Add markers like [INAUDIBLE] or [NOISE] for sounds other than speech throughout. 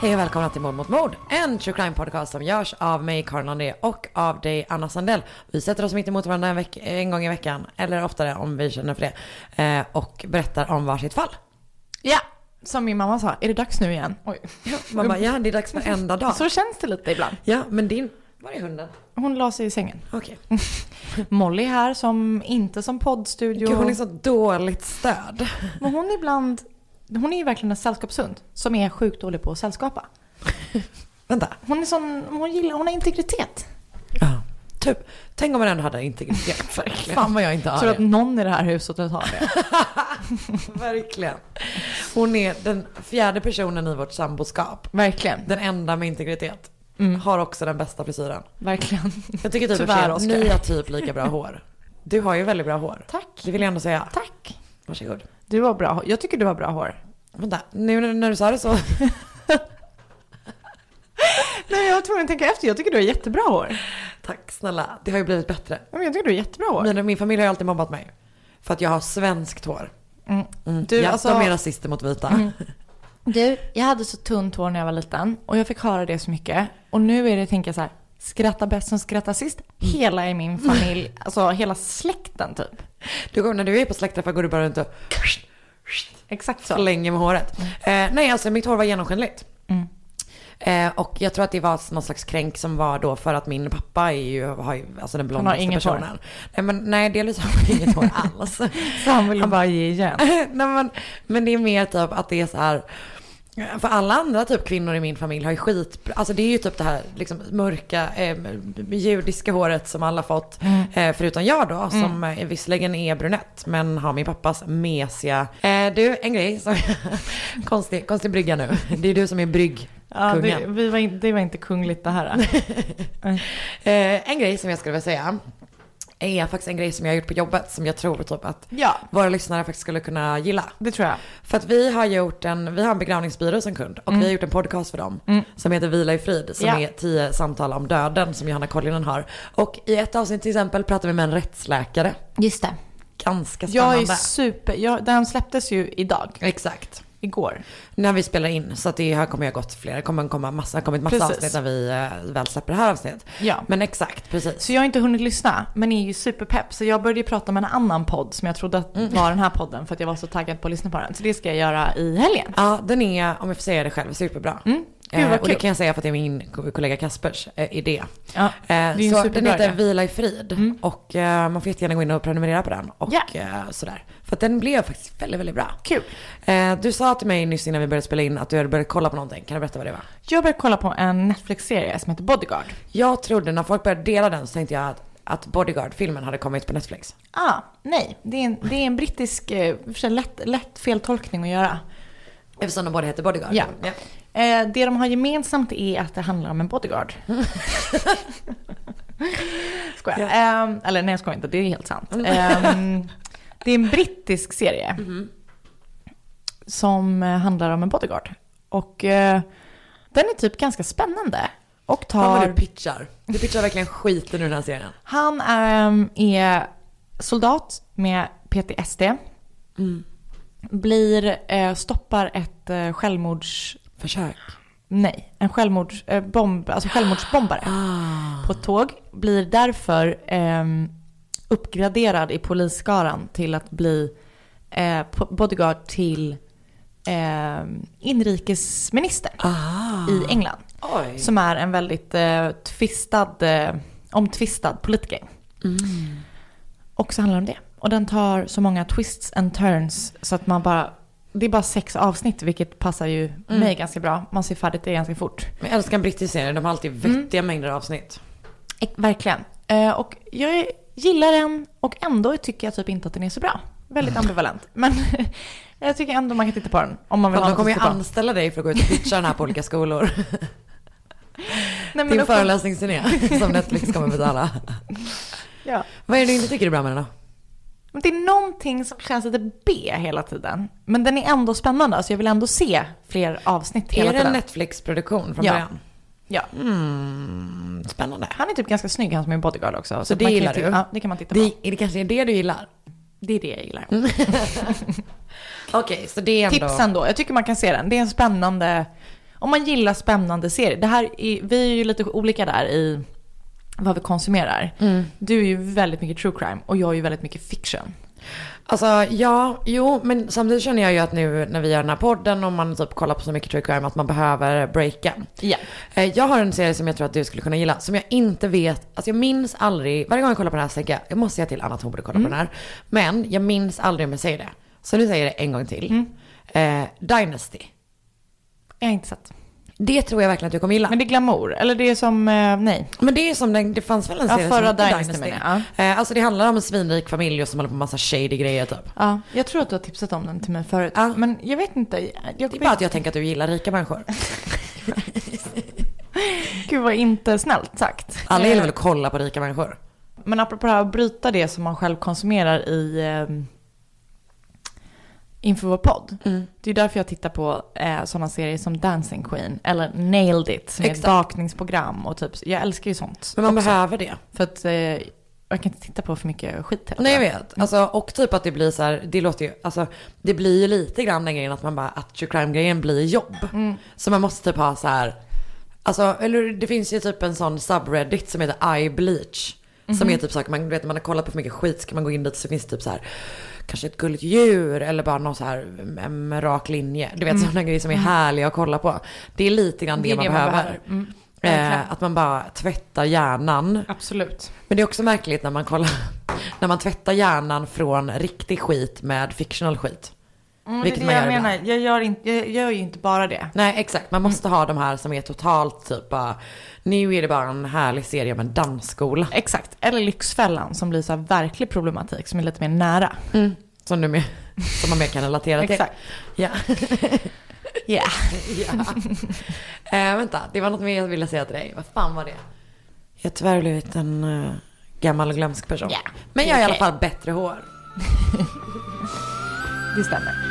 Hej och välkomna till Mord mot mord, en true crime podcast som görs av mig Karin André och av dig Anna Sandell. Vi sätter oss mitt emot varandra en, veck- en gång i veckan, eller oftare om vi känner för det, eh, och berättar om varsitt fall. Ja, som min mamma sa, är det dags nu igen? Oj. Man bara, ja det är dags varenda dag. Så känns det lite ibland. Ja, men din, var är hunden? Hon la sig i sängen. Okej. [LAUGHS] Molly här som inte som poddstudio. Gud, hon är så dåligt stöd. Men hon ibland, hon är ju verkligen en sällskapshund som är sjukt dålig på att sällskapa. [LAUGHS] Vänta. Hon är sån, hon gillar, hon har integritet. Ja, typ. Tänk om man ändå hade integritet. [LAUGHS] Verkligen. Fan vad jag inte har Tror du att någon i det här huset har det? [LAUGHS] Verkligen. Hon är den fjärde personen i vårt samboskap. Verkligen, Den enda med integritet. Mm. Har också den bästa frisyren. verkligen. Jag tycker typ Tyvärr, att ni har typ lika bra hår. Du har ju väldigt bra hår. Tack. Det vill jag ändå säga. Tack. Varsågod. Du har bra hår. Jag tycker du har bra hår. Vänta, nu när- du sa det så. [LAUGHS] Nej, jag var tvungen att tänka efter. Jag tycker du har jättebra hår. Tack snälla. Det har ju blivit bättre. Men jag tycker du har jättebra hår. Min, min familj har ju alltid mobbat mig. För att jag har svenskt hår. Mm. Mm. Du, ja, alltså- de är rasister mot vita. Mm. [LAUGHS] Du, jag hade så tunt hår när jag var liten och jag fick höra det så mycket. Och nu är det, tänker jag så här, skratta bäst som skrattar sist. Hela i min familj, alltså hela släkten typ. Du, går- när du är på släktträffar går du bara runt och Exakt så. flänger med håret. Eh, nej, alltså mitt hår var genomskinligt. Mm. Eh, och jag tror att det var någon slags kränk som var då för att min pappa är ju, har ju alltså den blondaste hår. personen. Nej, men nej, delvis har han inget hår [LAUGHS] alls. Så han ville bara ge igen. [LAUGHS] nej, men, men det är mer typ att det är så här. För alla andra typ kvinnor i min familj har ju skit, alltså det är ju typ det här liksom mörka eh, judiska håret som alla fått. Eh, förutom jag då som eh, visserligen är brunett men har min pappas mesiga. Eh, du, en grej som, [LAUGHS] konstig, konstig brygga nu. Det är du som är brygg. Ja, det, var det var inte kungligt det här. [LAUGHS] Eh, en grej som jag skulle vilja säga är faktiskt en grej som jag har gjort på jobbet som jag tror typ att Ja, våra lyssnare faktiskt skulle kunna gilla. det tror jag. För att vi har gjort en, vi har en begravningsbyrå som kund och vi har gjort en podcast för dem som heter Vila i frid som Mm. Ja. är tio samtal om döden som Johanna Kollinen har. Och i ett avsnitt till exempel pratar vi med en rättsläkare. Just det. Ganska Jag spännande. är super, jag, den släpptes ju idag, Exakt. Igår. När vi spelar in så att det här kommer jag gått fler, det kommer komma massa, kommit massa Precis. avsnitt när vi eh, väl släpper det här avsnittet. Ja. Men exakt, precis. Så jag har inte hunnit lyssna, men är ju superpepp. Så jag började ju prata med en annan podd som jag trodde att var den här podden för att jag var så taggad på att lyssna på den. Så det ska jag göra i helgen. Ja, den är, om jag får säga det själv, superbra. Mm. Gud, Eh, och det kan jag säga för att det är min ko- kollega Kaspers eh, idé. Ja, Eh, så den heter. Vila i frid. Och eh, man får jättegärna gå in och prenumerera på den. Och Ja. eh, sådär. För att den blev faktiskt väldigt, väldigt bra. Kul. Du sa till mig nyss innan vi började spela in att du hade börjat kolla på någonting. Kan du berätta vad det var? Jag började kolla på en Netflix-serie som heter Bodyguard. Jag trodde när folk började dela den så tänkte jag att, att Bodyguard-filmen hade kommit på Netflix. Ah, nej. Det är en, det är en brittisk, för sig lätt, lätt feltolkning att göra. Eftersom de båda heter Bodyguard. Ja. Eh, det de har gemensamt är att det handlar om en bodyguard. [LAUGHS] skojar. Eh, eller nej jag skojar inte, det är helt sant. Mm. Eh, det är en brittisk serie. Mm-hmm. Som eh, handlar om en bodyguard. Och eh, den är typ ganska spännande. Och Fan vad tar... du pitchar. Du pitchar verkligen skiten ur den här serien. Han ehm, är soldat med PTSD. Mm. Blir, eh, stoppar ett självmords... Försök. Nej, en självmords, eh, bomb, alltså självmordsbombare Ah. på ett tåg. Blir därför ehm, uppgraderad i polisskaran till att bli eh, bodyguard till eh, inrikesministern Ah. i England. Oj. Som är en väldigt eh, tvistad, eh, omtvistad politiker. Mm. Och så handlar det om det. Och den tar så många twists and turns så att man bara... Det är bara sex avsnitt vilket passar ju Mm. mig ganska bra. Man ser färdigt det ganska fort. Men jag älskar en brittisk serie. De har alltid vettiga mängder avsnitt. Verkligen. Eh, och jag gillar den och ändå tycker jag typ inte att den är så bra. Väldigt ambivalent. Men [LAUGHS] jag tycker ändå man kan titta på den om man vill de kommer ju anställa dig för att gå ut och pitcha den här på olika skolor. [LAUGHS] Nej, Din föreläsningsturné som Netflix kommer betala. [LAUGHS] Ja. Vad är det du inte tycker är bra med den då? Men det är någonting som känns lite B hela tiden. Men den är ändå spännande, så jag vill ändå se fler avsnitt hela Är det en tiden. Netflix-produktion från Ja. början? Ja. Mm, spännande. Han är typ ganska snygg, han som är bodyguard också. Så det kan ju gillar titta- du? Ja, det kan man titta på. Det, det kanske är det du gillar? Det är det jag gillar. [LAUGHS] Okej, så det är ändå... Tipsen då, jag tycker man kan se den. Det är en spännande... om man gillar spännande serier. Det här är, vi är ju lite olika där i vad vi konsumerar. Du är ju väldigt mycket true crime och jag är ju väldigt mycket fiction. Alltså ja, jo, men samtidigt känner jag ju att nu när vi gör den här podden och man typ kollar på så mycket true crime att man behöver breaka. Eh, Jag har en serie som jag tror att du skulle kunna gilla, som jag inte vet, alltså jag minns aldrig, varje gång jag kollar på den här så tänker jag, jag måste säga till Anna att hon borde kolla på den här. Men jag minns aldrig om jag säger det. Så nu säger jag det en gång till. Eh, Dynasty. Jag har inte sett. Det tror jag verkligen att du kommer gilla. Men det är glamour, eller det är som, eh, nej. Men det är som den, det fanns väl en Ja, serie förra som hette Dynasty menar Eh, Alltså det handlar om en svinrik familj och som håller på med massa shady grejer typ. Ja, jag tror att du har tipsat om den till mig förut. Ja. Men jag vet inte. Jag, Det är bara att jag tänker att du gillar rika människor. [LAUGHS] Gud vad inte snällt sagt. Alla gillar Eh, väl att kolla på rika människor? Men apropå det här att bryta det som man själv konsumerar i eh, inför vår podd. Mm. Det är därför jag tittar på eh, sådana serier som Dancing Queen eller Nailed It som är ett Exakt. bakningsprogram och typ, jag älskar ju sånt. Men man också. behöver det. För att eh, jag kan inte titta på för mycket skit hela Nej jag vet. Alltså, och typ att det blir så här, det låter ju, alltså det blir ju lite grann den grejen att man bara, att true crime-grejen blir jobb. Så man måste typ ha så här, alltså, eller det finns ju typ en sån subreddit som heter iBleach. Som är typ saker, man vet man har kollat på för mycket skit så kan man gå in dit så finns det typ så här, kanske ett gulligt djur eller bara någon så här en, rak linje. Du vet sådana grejer som är härliga att kolla på. Det är lite grann det, Det man det man behöver. behöver. Mm. Eh, att man bara tvättar hjärnan. Absolut. Men det är också märkligt när man kollar, [LAUGHS] när man tvättar hjärnan från riktig skit med fictional skit. Mm, Vilket det man gör jag ibland. menar. Jag gör, inte, jag gör ju inte bara det. Nej exakt, man måste ha de här som är totalt typ bara, nu är det bara en härlig serie om en dansskola. Exakt. Eller Lyxfällan som blir så här verklig problematik som är lite mer nära. Som, du med, som man mer kan relatera till. Exakt. Ja. [LAUGHS] Yeah. [LAUGHS] ja. eh, vänta, det var något mer jag ville säga till dig. Vad fan var det? Jag har tyvärr blivit en uh, gammal och glömsk person. Ja, Men jag har i alla fall bättre hår. [LAUGHS] Det stämmer.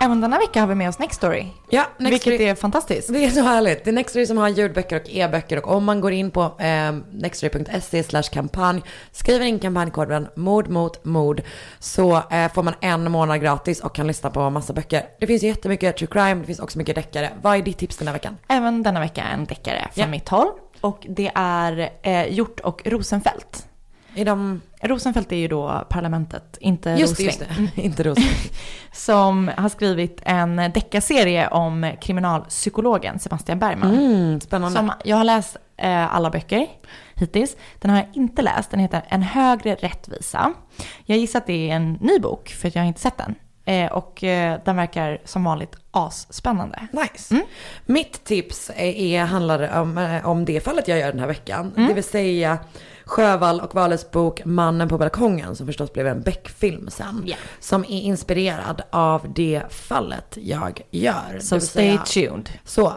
Även denna vecka har vi med oss Nextory. Ja, Next vilket Story- är fantastiskt. Det är så härligt. Det är Nextory som har ljudböcker och e-böcker och om man går in på eh, nextory.se kampanj, skriver in kampanjkoden mord mot mord så eh, får man en månad gratis och kan lyssna på massa böcker. Det finns ju jättemycket true crime, det finns också mycket deckare. Vad är ditt tips den här veckan? Även denna vecka en deckare från Ja. mitt håll. Och det är eh, Hjort och Rosenfeldt. Är de... Rosenfeldt är ju då parlamentet, inte Just Rosling. just det. [LAUGHS] Inte Rosling. [LAUGHS] Som har skrivit en deckarserie om kriminalpsykologen Sebastian Bergman. Mm, spännande. Som jag har läst eh, alla böcker hittills. Den har jag inte läst. Den heter En högre rättvisa. Jag gissar att det är en ny bok för jag har inte sett den. Eh, och eh, den verkar som vanligt asspännande. Nice. Mm. Mitt tips är, handlar om, eh, om det fallet jag gör den här veckan. Mm. Det vill säga Sjövall och Wahles bok Mannen på balkongen som förstås blev en Beck-film sen. Ja. Som är inspirerad av det fallet jag gör. Så vill stay säga- tuned. Så,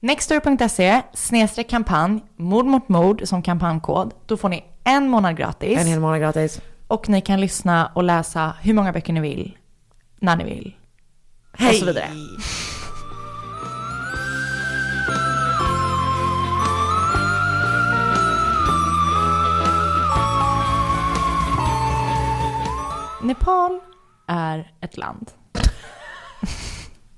Nextory.se snedstreck kampanj, mord mot mord som kampanjkod. Då får ni en månad gratis. en hel månad gratis. Och ni kan lyssna och läsa hur många böcker ni vill, när ni vill. Och så vidare. Nepal är ett land.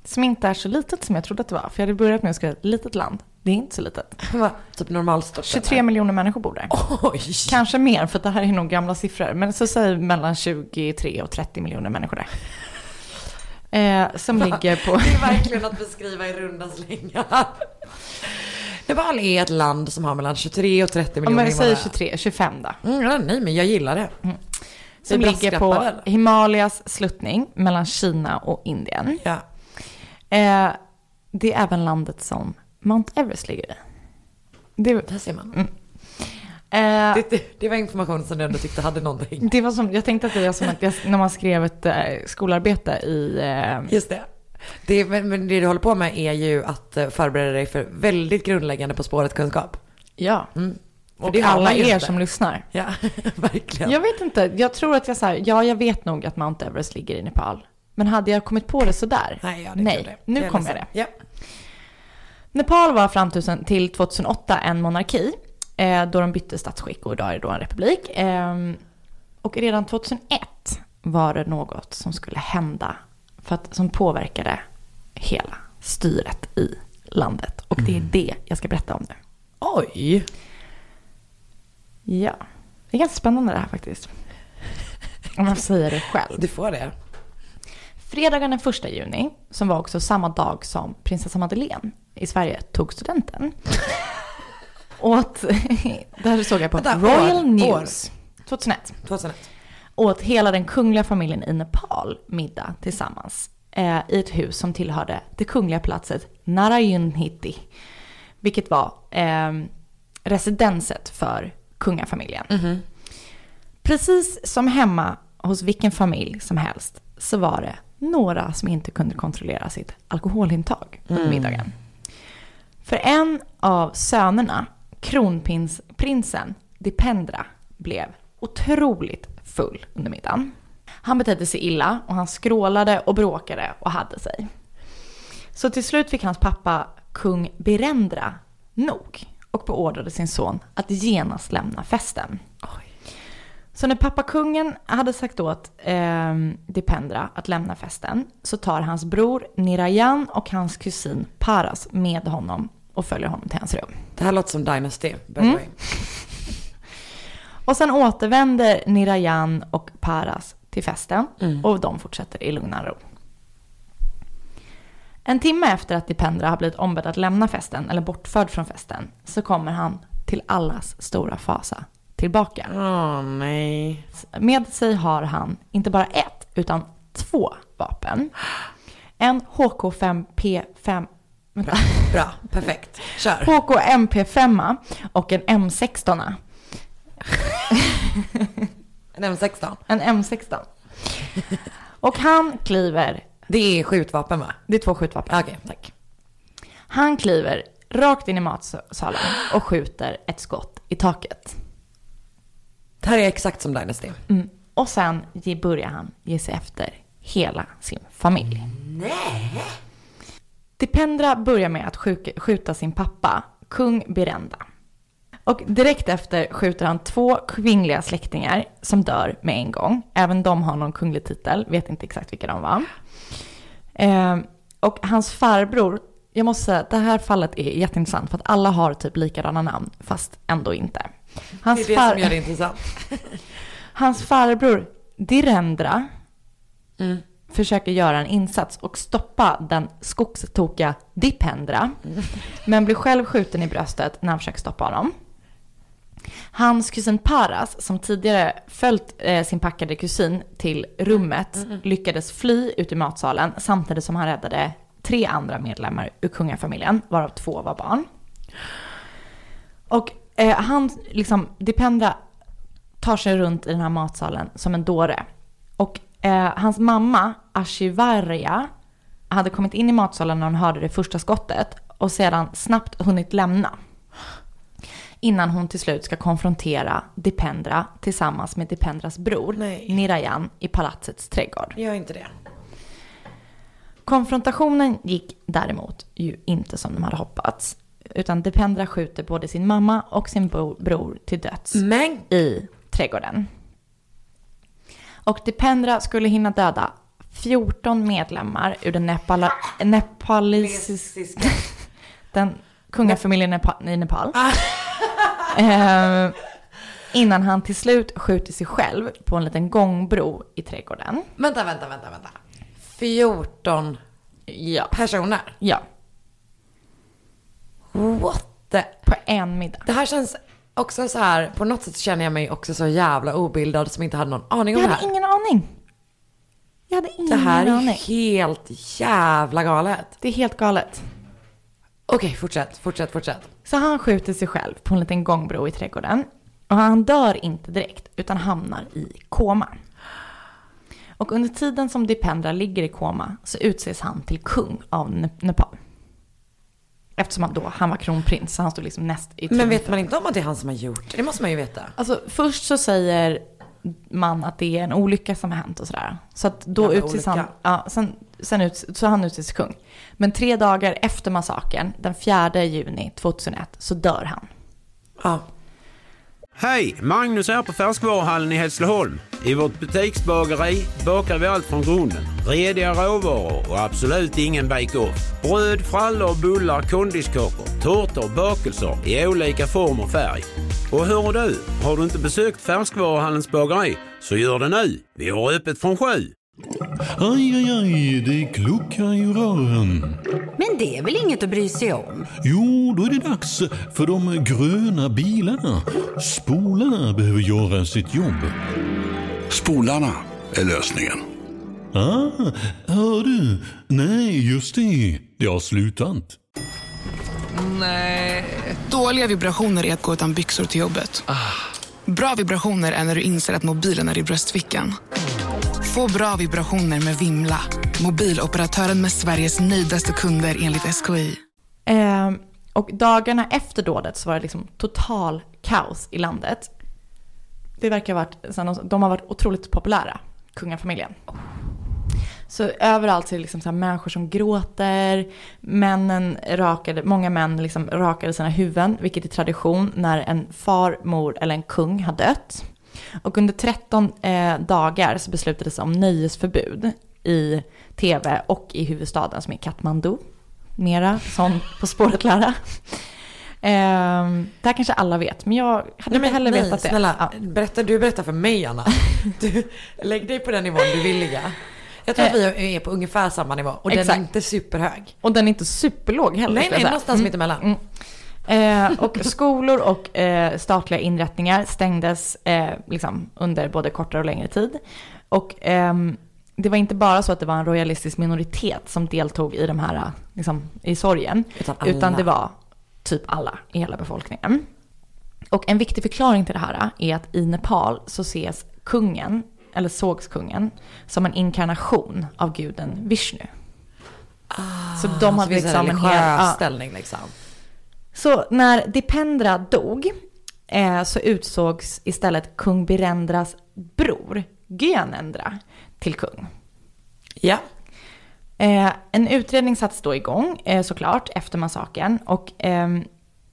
Som inte är så litet som jag trodde att det var. För jag hade börjat med att skriva ett litet land. Det är inte så litet. Va? Typ normalstort 23 miljoner människor bor där. Oj! Kanske mer, för det här är nog gamla siffror. Men så säg mellan 23 och 30 miljoner människor där. Eh, som ligger på... Det är verkligen att beskriva i runda slängar. Nepal är ett land som har mellan 23 och 30 Om miljoner jag säger invånare. 23, 25 då. Mm, nej men jag gillar det. Som Vi ligger på väl? Himalayas sluttning mellan Kina och Indien. Ja. Eh, det är även landet som Mount Everest ligger i. Det, Där ser man. eh, Det, det, det var information som jag ändå tyckte hade någonting. det var som, jag tänkte att det var som att jag, när man skrev ett eh, skolarbete i... Eh, Just det. det men, men det du håller på med är ju att eh, förbereda dig för väldigt grundläggande På spåret-kunskap. ja, Mm. Och det har alla er inte. som lyssnar. Ja, [LAUGHS] verkligen. Jag vet inte, jag tror att jag så här, ja jag vet nog att Mount Everest ligger i Nepal. Men hade jag kommit på det sådär? Nej, ja, det Nej, tror det. nu är kommer ledsen. det. Ja. Nepal var fram till- till 2008 en monarki, eh, då de bytte statsskick och idag är det då en republik. Eh, och redan 2001 var det något som skulle hända för att, som påverkade hela styret i landet. Och det är det jag ska berätta om nu. Oj! Ja, det är ganska spännande det här faktiskt. Om man säger det själv. Du får det. Fredagen den första juni, som var också samma dag som prinsessa Madeleine i Sverige tog studenten. Åt, [LAUGHS] där såg jag på Vänta, Royal år, News. 2001. 2001. Åt hela den kungliga familjen i Nepal middag tillsammans. Eh, I ett hus som tillhörde det kungliga palatset Narayunhiti. Vilket var eh, residenset för kungafamiljen. Precis som hemma hos vilken familj som helst så var det några som inte kunde kontrollera sitt alkoholintag under middagen. För en av sönerna, kronprinsen Dipendra, blev otroligt full under middagen. Han betedde sig illa och han skrålade och bråkade och hade sig. Så till slut fick hans pappa, kung Birendra, nog och beordrade sin son att genast lämna festen. Så när pappa kungen hade sagt åt eh, Dipendra att lämna festen så tar hans bror Nirayan och hans kusin Paras med honom och följer honom till hans rum. Det här låter som Dynasty. by Mm. [LAUGHS] Och sen återvänder Nirayan och Paras till festen och de fortsätter i lugn och ro. En timme efter att Dipendra har blivit ombedd att lämna festen, eller bortförd från festen, så kommer han till allas stora fasa tillbaka. Åh nej. Med sig har han inte bara ett, utan två vapen. En HK5P5... Vänta. [LAUGHS] Bra, perfekt. Kör. HK MP5 och en M16. [LAUGHS] En M16. En M16. Och han kliver, Det är skjutvapen va? det är två skjutvapen. Okej, tack. Han kliver rakt in i matsalen och skjuter ett skott i taket. Det här är exakt som Dynasty. Mm. Och sen börjar han ge sig efter hela sin familj. Nej. Dipendra börjar med att skjuta sin pappa, kung Birenda. Och direkt efter skjuter han två kvinnliga släktingar som dör med en gång. Även de har någon kunglig titel, vet inte exakt vilka de var. Eh, och hans farbror, jag måste säga att det här fallet är jätteintressant för att alla har typ likadana namn, fast ändå inte. Det Hans, är det som gör det intressant. [LAUGHS] hans farbror Direndra Mm. Försöker göra en insats och stoppa den skogstokiga Dipendra. Men blir själv skjuten i bröstet när han försöker stoppa honom. Hans kusin Paras, som tidigare följt eh, sin packade kusin till rummet, lyckades fly ut ur matsalen samtidigt som han räddade tre andra medlemmar ur kungafamiljen, varav två var barn. Och eh, han, liksom, Dipendra tar sig runt i den här matsalen som en dåre. Och eh, hans mamma, Ashivarya, hade kommit in i matsalen när hon hörde det första skottet och sedan snabbt hunnit lämna. Innan hon till slut ska konfrontera Dipendra tillsammans med Dipendras bror Nej. Nirayan i palatsets trädgård. Gör inte det. Konfrontationen gick däremot ju inte som de hade hoppats. Utan Dipendra skjuter både sin mamma och sin bro- bror till döds Men i trädgården. Och Dipendra skulle hinna döda 14 medlemmar ur den nepala, nepalesiska, [LAUGHS] den kungafamiljen Nepa, i Nepal. eh, innan han till slut skjuter sig själv på en liten gångbro i trädgården. vänta, vänta, vänta, vänta. 14 Ja. personer. Ja, What the... på en middag. Det här känns också så här, på något sätt känner jag mig också så jävla obildad som inte hade någon aning om Jag det hade här. ingen aning. Jag hade ingen Det här är aning. helt jävla galet. Det är helt galet. Okej, fortsätt, fortsätt, fortsätt. Så han skjuter sig själv på en liten gångbro i trädgården. Och han dör inte direkt, utan hamnar i koma. Och under tiden som Dipendra ligger i koma så utses han till kung av Ne- Nepal. Eftersom han då, han var kronprins, så han stod liksom näst i Men tron. vet man inte om att det är han som har gjort det? Det måste man ju veta. Alltså först så säger man att det är en olycka som har hänt och sådär. Så att då Jävla utses han, ja, sen, sen ut, så han utses kung. Men tre dagar efter massakern, den 4 juni 2001, så dör han. Ja. Hej! Magnus här på Färskvaruhallen i Hässleholm. I vårt butiksbageri bakar vi allt från grunden. Rediga råvaror och absolut ingen bake-off. Bröd, frallor, bullar, kondiskakor, tårtor, bakelser i olika form och färg. Och hör du, har du inte besökt Färskvaruhallens bageri så gör det nu. Vi har öppet från sju. Aj, aj, aj, det kluckar i rören. Men det är väl inget att bry sig om? Jo, då är det dags för de gröna bilarna. Spolarna behöver göra sitt jobb. Spolarna är lösningen. Ah, hör du? Nej, just det. Det har slutat. Nej. Dåliga vibrationer är att gå utan byxor till jobbet. Bra vibrationer är när du inser att mobilen är i bröstfickan. Få bra vibrationer med Vimla. Mobiloperatören med Sveriges nöjdaste kunder enligt SKI. Eh, och dagarna efter dådet så var det liksom total kaos i landet. Det verkar ha varit, de- har varit otroligt populära, kungafamiljen. Så överallt så är det liksom så här människor som gråter, männen rakade, många män liksom rakade sina huvuden, vilket är tradition när en far, mor eller en kung har dött. Och under 13 eh, dagar så beslutades om nöjesförbud i tv och i huvudstaden som är Kathmandu. Mera sån På spåret-lära. Ehm, det här kanske alla vet, men jag hade inte heller vetat det. snälla, berätta, du berättar för mig Anna. [LAUGHS] Du, lägg dig på den nivån du vill ligga. Jag tror att vi är på ungefär samma nivå och den Eh. Exakt. är inte superhög. Och den är inte superlåg heller. Nej, nej, någonstans Mm. mittemellan. Eh, och skolor och eh, statliga inrättningar stängdes eh, liksom under både kortare och längre tid. Och ehm, det var inte bara så att det var en royalistisk minoritet som deltog i de här, liksom, i sorgen. Utan. Utan det var typ alla i hela befolkningen. Och en viktig förklaring till det här är att i Nepal så ses kungen, eller sågs kungen, som en inkarnation av guden Vishnu. så de hade liksom en hel... ställning liksom. Så när Dipendra dog eh, så utsågs istället kung Birendras bror, Gyanendra, till kung. Ja. Eh, en utredning sattes då igång eh, såklart efter massakern och ehm,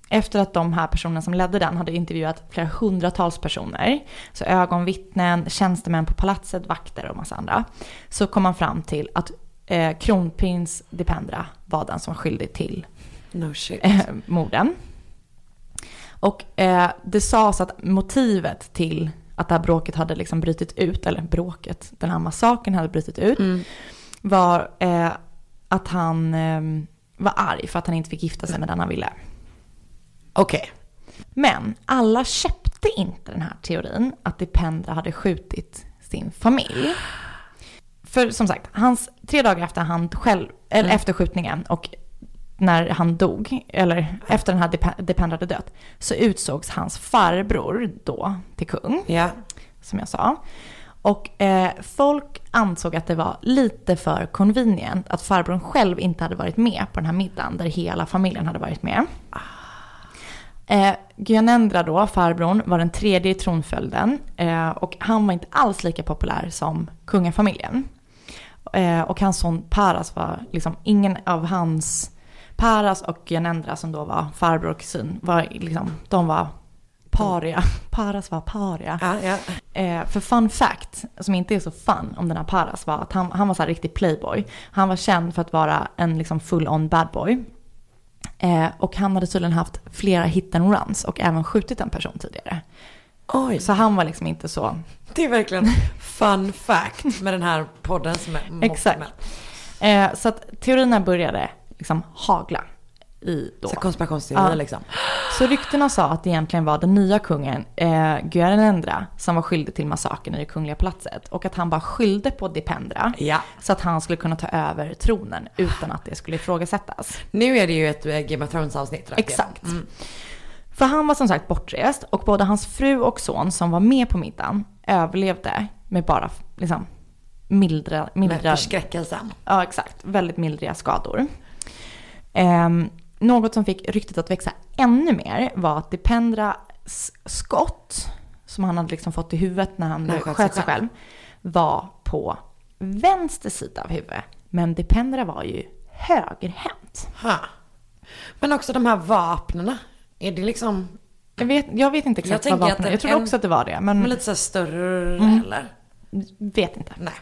efter att de här personerna som ledde den hade intervjuat flera hundratals personer, så ögonvittnen, tjänstemän på palatset, vakter och massa andra, så kom man fram till att eh, kronprins Dipendra var den som var skyldig till No shit. eh, morden. Och eh, det sades att motivet till att det här bråket hade liksom brutit ut, eller bråket, den här massakern hade brutit ut, var eh, att han eh, var arg för att han inte fick gifta sig med den han ville. Okej. Men alla köpte inte den här teorin att Dipendra hade skjutit sin familj. För som sagt, hans, tre dagar efter, han själv, eller efter skjutningen och när han dog, eller efter den här Dipendra hade dött, så utsågs hans farbror då till kung, Ja. som jag sa. Och eh, folk ansåg att det var lite för convenient att farbrorn själv inte hade varit med på den här middagen där hela familjen hade varit med. Eh, Gyanendra då, farbrorn, var den tredje i tronföljden eh, och han var inte alls lika populär som kungafamiljen. Eh, och hans son Paras var liksom ingen av hans, Paras och Gyanendra som då var farbror och kusin, var liksom, de var paria. [LAUGHS] Paras var paria. Ja, ja. Eh, för fun fact, som inte är så fun om den här Paras, var att han, han var så här riktig playboy. Han var känd för att vara en liksom full-on bad boy. Eh, och han hade tydligen haft flera hit and runs och även skjutit en person tidigare. Oj, Så han var liksom inte så... det är verkligen fun fact med den här podden som är [LAUGHS] Exakt. Eh, så att teorierna började liksom hagla i då. Så konspirationsteorier Ja. liksom. Så ryktena sa att det egentligen var den nya kungen, eh, Gyanendra, som var skyldig till massakern i det kungliga palatset. Och att han bara skyllde på Dipendra. Ja. Så att han skulle kunna ta över tronen utan att det skulle ifrågasättas. Nu är det ju ett eh, Game of Thrones avsnitt. Exakt. För han var som sagt bortrest och både hans fru och son som var med på middagen överlevde med bara liksom mildra, Med mildra förskräckelsen. Ja, exakt. Väldigt mildriga skador. Ehm, något som fick ryktet att växa ännu mer var att Dipendras skott, som han hade liksom fått i huvudet när han han sköt sköt sig själv, var på vänster sida av huvudet. Men Dipendra var ju högerhänt. Ha. Men också de här vapnena. Är det liksom Jag vet, jag vet inte exakt Jag vad tänker att vapnet en- Jag trodde en- också att det var det, men Men lite så större Mm. eller? vet inte. Nej.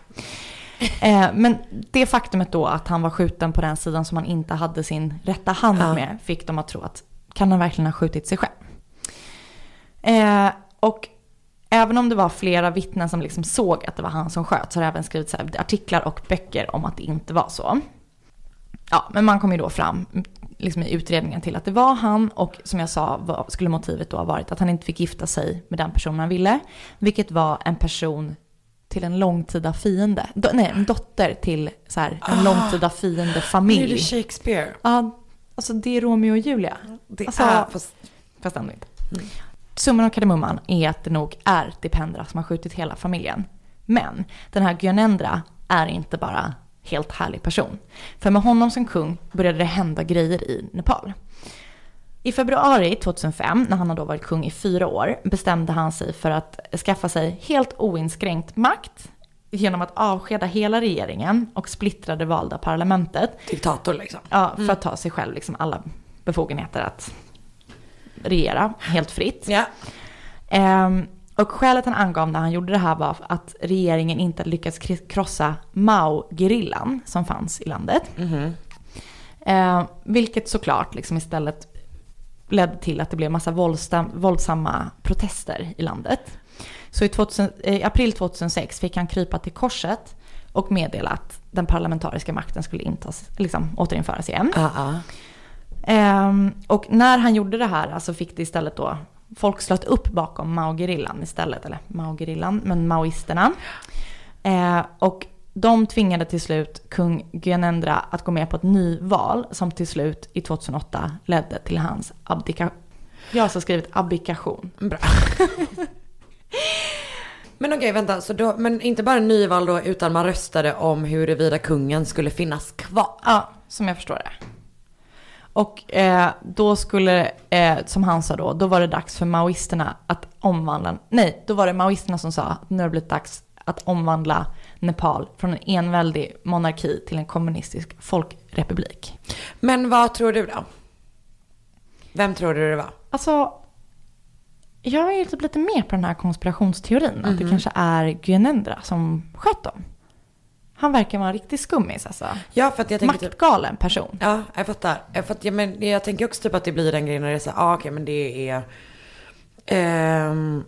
[LAUGHS] Eh, men det faktumet då att han var skjuten på den sidan som han inte hade sin rätta hand Ja. med fick dem att tro att kan han verkligen ha skjutit sig själv? Eh, och även om det var flera vittnen som liksom såg att det var han som sköt så har det även skrivits artiklar och böcker om att det inte var så. Ja, men man kom ju då fram liksom i utredningen till att det var han och som jag sa var, skulle motivet då ha varit att han inte fick gifta sig med den personen han ville. Vilket var en person till en långtida fiende. Do, nej, en dotter till så här, en Ah. långtida fiende-familj. Nu är det Shakespeare. Ja, alltså det är Romeo och Julia. Det Alltså- är, fast, Fast ändå inte. Summan av kardemumman är att det nog är Dipendra som har skjutit hela familjen. Men den här Gyanendra är inte bara helt härlig person. För med honom som kung började det hända grejer i Nepal. I februari 2005, när han har då varit kung i fyra år, bestämde han sig för att skaffa sig helt oinskränkt makt genom att avskeda hela regeringen och splittra det valda parlamentet diktator liksom. Ja, för att ta sig själv liksom alla befogenheter att regera helt fritt. Ja. Ehm, och skälet han angav när han gjorde det här var att regeringen inte lyckats krossa Mao-gerillan som fanns i landet. Ehm, vilket såklart liksom istället ledde till att det blev massa våldsam, våldsamma protester i landet. Så i, 2000, i april 2006 fick han krypa till korset och meddela att den parlamentariska makten skulle intas, liksom, återinföras igen. Ja, ja. Ehm, och när han gjorde det här så fick det istället då, folk slöt upp bakom Mao-gerillan istället, eller Mao-gerillan, men maoisterna. Eh, och de tvingade till slut kung Gyanendra att gå med på ett nyval som till slut i 2008 ledde till hans abdikation. Jag har alltså skrivit abdikation. Bra. men okej, vänta. Så då, men inte bara nyval då, utan man röstade om huruvida kungen skulle finnas kvar. Ja, som jag förstår det. Och eh, då skulle, eh, som han sa då, då var det dags för maoisterna att omvandla, nej, då var det maoisterna som sa att nu har det blivit dags att omvandla Nepal från en enväldig monarki till en kommunistisk folkrepublik. Men vad tror du då? Vem tror du det var? Alltså, jag är ju typ lite mer på den här konspirationsteorin, att det kanske är Gyanendra som sköt dem. Han verkar vara en riktig skummis alltså. Ja, för att jag tänker typ... Maktgalen person. Ja, jag fattar. Jag, att, ja, men, jag tänker också typ att det blir den grejen när det är så här, ah, okej men det är, ehm,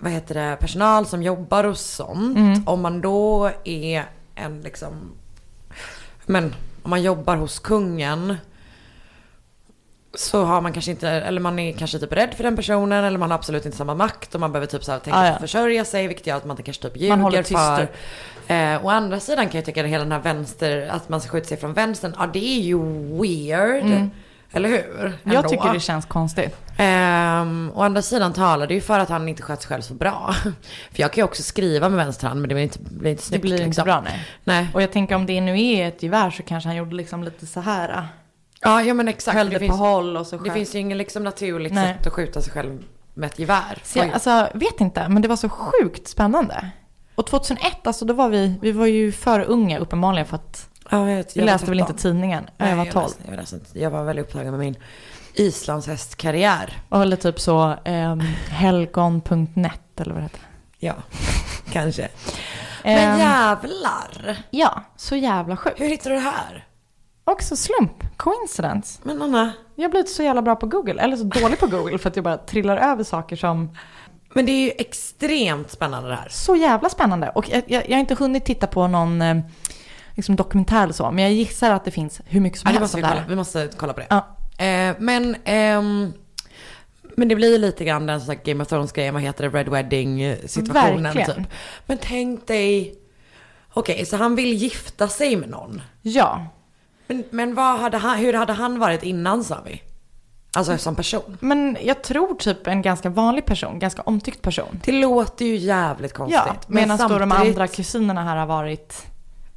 vad heter det, personal som jobbar och sånt. Om man då är en liksom, men om man jobbar hos kungen. Så har man kanske inte, eller man är kanske typ rädd för den personen eller man har absolut inte samma makt och man behöver typ så här tänka Ah, ja. försörja sig vilket gör att man kanske typ ljuger Man håller tyst för. Eh, å andra sidan kan jag tycka att hela den här vänster, att man skjuta sig från vänstern, ja det är ju weird. Eller hur? Mm. Jag Ändå. tycker det känns konstigt. Ehm, å andra sidan talar det ju för att han inte sköter sig själv så bra. [LAUGHS] för jag kan ju också skriva med vänster hand men det blir inte, blir inte Det snyggt blir inte liksom. bra nej. Nej. Och jag tänker om det nu är ett gevär så kanske han gjorde liksom lite så här. Ja, ja men exakt. Höll Det, det på finns, håll och så det sköt. finns ju ingen liksom naturligt Nej. sätt att skjuta sig själv med ett gevär. Så jag, alltså, vet inte, men det var så sjukt spännande. Och 2001, alltså då var vi, vi var ju för unga uppenbarligen för att ja, jag, jag läste väl 13. inte tidningen. Nej, jag var 12. läste- Jag var, läste jag var väldigt upptagen med min islandshästkarriär. Och eller typ så um, helgon.net eller vad det heter. Ja, [LAUGHS] kanske. Ehm, Men jävlar! Ja, så jävla sjukt. Hur hittade du det här? Också slump, coincidence. Men Anna, Jag har blivit så jävla bra på Google, eller så dålig på Google för att jag bara trillar över saker som men det är ju extremt spännande det här. så jävla spännande. Och jag, jag, jag har inte hunnit titta på någon eh, liksom dokumentär eller så, men jag gissar att det finns hur mycket som Ja, det helst måste vi, det kolla. vi måste kolla på det. Ja. Eh, men, ehm, men det blir lite grann den här Game of Thrones-grejen, vad heter det, Red Wedding-situationen Verkligen. typ. Men tänk dig, okej så han vill gifta sig med någon. Ja, Men, men hade han, hur hade han varit innan sa vi? Alltså som person. men jag tror typ en ganska vanlig person, ganska omtyckt person. Det låter ju jävligt konstigt. Ja, medan då de samtidigt andra kusinerna här har varit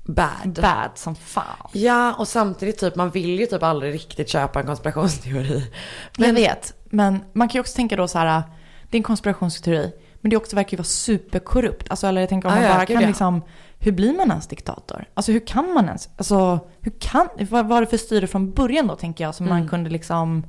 bad. bad som fan. Ja, och samtidigt typ, man vill ju typ aldrig riktigt köpa en konspirationsteori. jag vet, men man kan ju också tänka då så här, det är en konspirationsteori, men det också verkar ju vara superkorrupt. Alltså, eller jag tänker om man ja, bara kan ja. liksom, hur blir man ens diktator? Alltså hur kan man ens, alltså hur kan, vad var det för styre från början då tänker jag som Mm. man kunde liksom,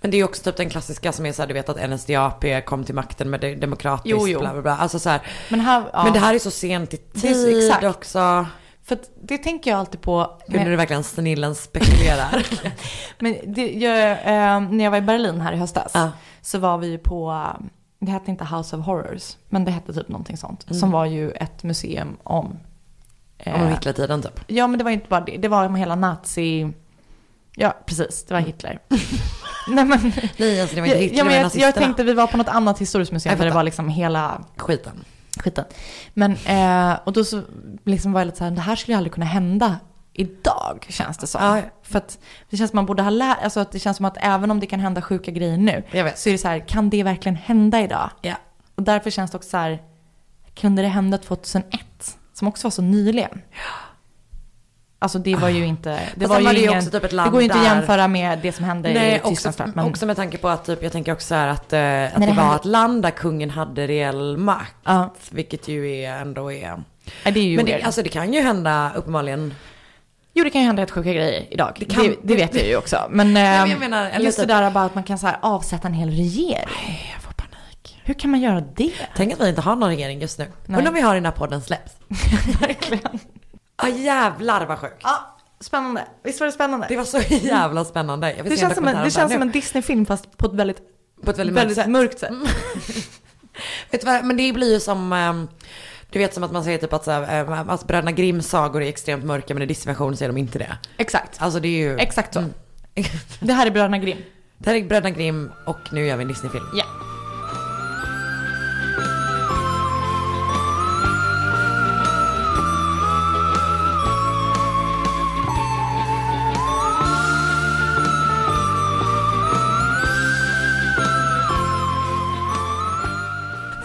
Men det är ju också typ den klassiska som är så här, du vet att NSDAP kom till makten med demokratiskt, Jo, jo. bla bla bla. Alltså så här, Men, här, ja. Men det här är så sent i tid exakt. också. För det tänker jag alltid på. Nu är det verkligen snillen spekulerar. [LAUGHS] Men det, jag, eh, när jag var i Berlin här i höstas Ja. så var vi på, eh, det hette inte House of Horrors, men det hette typ någonting sånt. Som var ju ett museum om... eh, Om Hitlertiden typ. Ja, men det var inte bara det. Det var hela nazi... Ja, precis. Det var Hitler. [LAUGHS] Nej, men... Nej alltså det var inte Hitler, ja, men jag, jag tänkte vi var på något annat historiskt museum där det var liksom hela Skiten. skiten. Men, eh, och då så liksom var jag lite så här, det här skulle ju aldrig kunna hända idag, känns det som. Ja. För att det känns som man borde ha lärt, alltså att det känns som att även om det kan hända sjuka grejer nu, så är det så här, kan det verkligen hända idag? Ja. Och därför känns det också så här, kunde det hända 2001? Som också var så nyligen. Alltså det var ju inte, det var ju var det ingen, också typ det går ju inte att jämföra med det som hände Nej, i också, Tyskland såklart. Men, också med tanke på att typ, jag tänker också så här att, eh, att det, det var ett land där kungen hade reell makt. Ja. Vilket ju är, ändå är... nej, det är ju Men det, alltså det kan ju hända uppenbarligen. Jo, det kan ju hända helt sjuka grejer idag. Det, kan- det, vet jag ju också. Men, men eh, jag menar, just typ- det där bara att man kan så här avsätta en hel regering. Jag får panik. Hur kan man göra det? Tänk att vi inte har någon regering just nu. Nej. Undrar om vi har den här podden släpps. [LAUGHS] Verkligen. Ja jävlar vad sjukt. Ja, spännande. Visst var det spännande? Det var så jävla spännande. Det känns, som en, det känns som en Disney-film fast på ett väldigt, På ett väldigt, väldigt mörkt sätt. mörkt sätt. [LAUGHS] Vet du vad, men det blir ju som, ehm, du vet som att man säger typ att, så här, ehm, att Bröderna Grimms sagor är extremt mörka men i Disney-version så är de inte det. Exakt. Alltså det är ju... Exakt så. Mm. Det här är Bröderna Grimm. Det här är Bröderna Grimm och nu gör vi en Disney-film. Ja. Det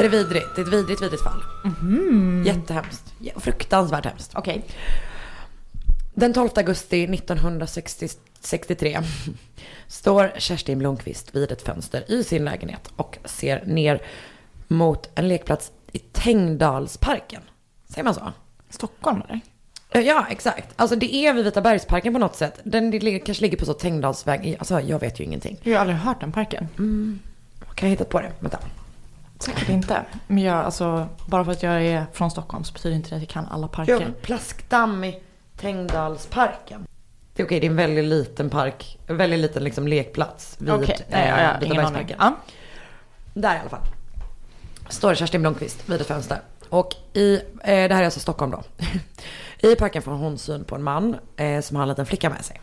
är vidrigt. Det är ett vidrigt, vidrigt fall. Jättehemskt. Ja, Fruktansvärt hemskt. Okej. Den 12 augusti 1963 står Kerstin Blomqvist vid ett fönster i sin lägenhet och ser ner mot en lekplats i Tängdalsparken. Säger man så? Stockholm eller? Ja, exakt. Alltså det är vid Vita bergsparken på något sätt. Den det kanske ligger på så Tängdalsväg. Alltså jag vet ju ingenting. Jag har aldrig hört den parken. Kan jag hitta på det? Vänta. Säkert inte. Men jag, alltså, bara för att jag är från Stockholm så betyder inte det att jag kan alla parker. Jo, Plaskdamm i Tängdalsparken. Det är okej, det är en väldigt liten park. En väldigt liten liksom lekplats vid Okej, nej, ja, eh, ja, ingen aning. Ja. Där i alla fall. Står Kerstin Blomqvist vid ett fönster. Och i, eh, det här är alltså Stockholm då. [LAUGHS] I parken får hon syn på en man eh, som har en liten flicka med sig.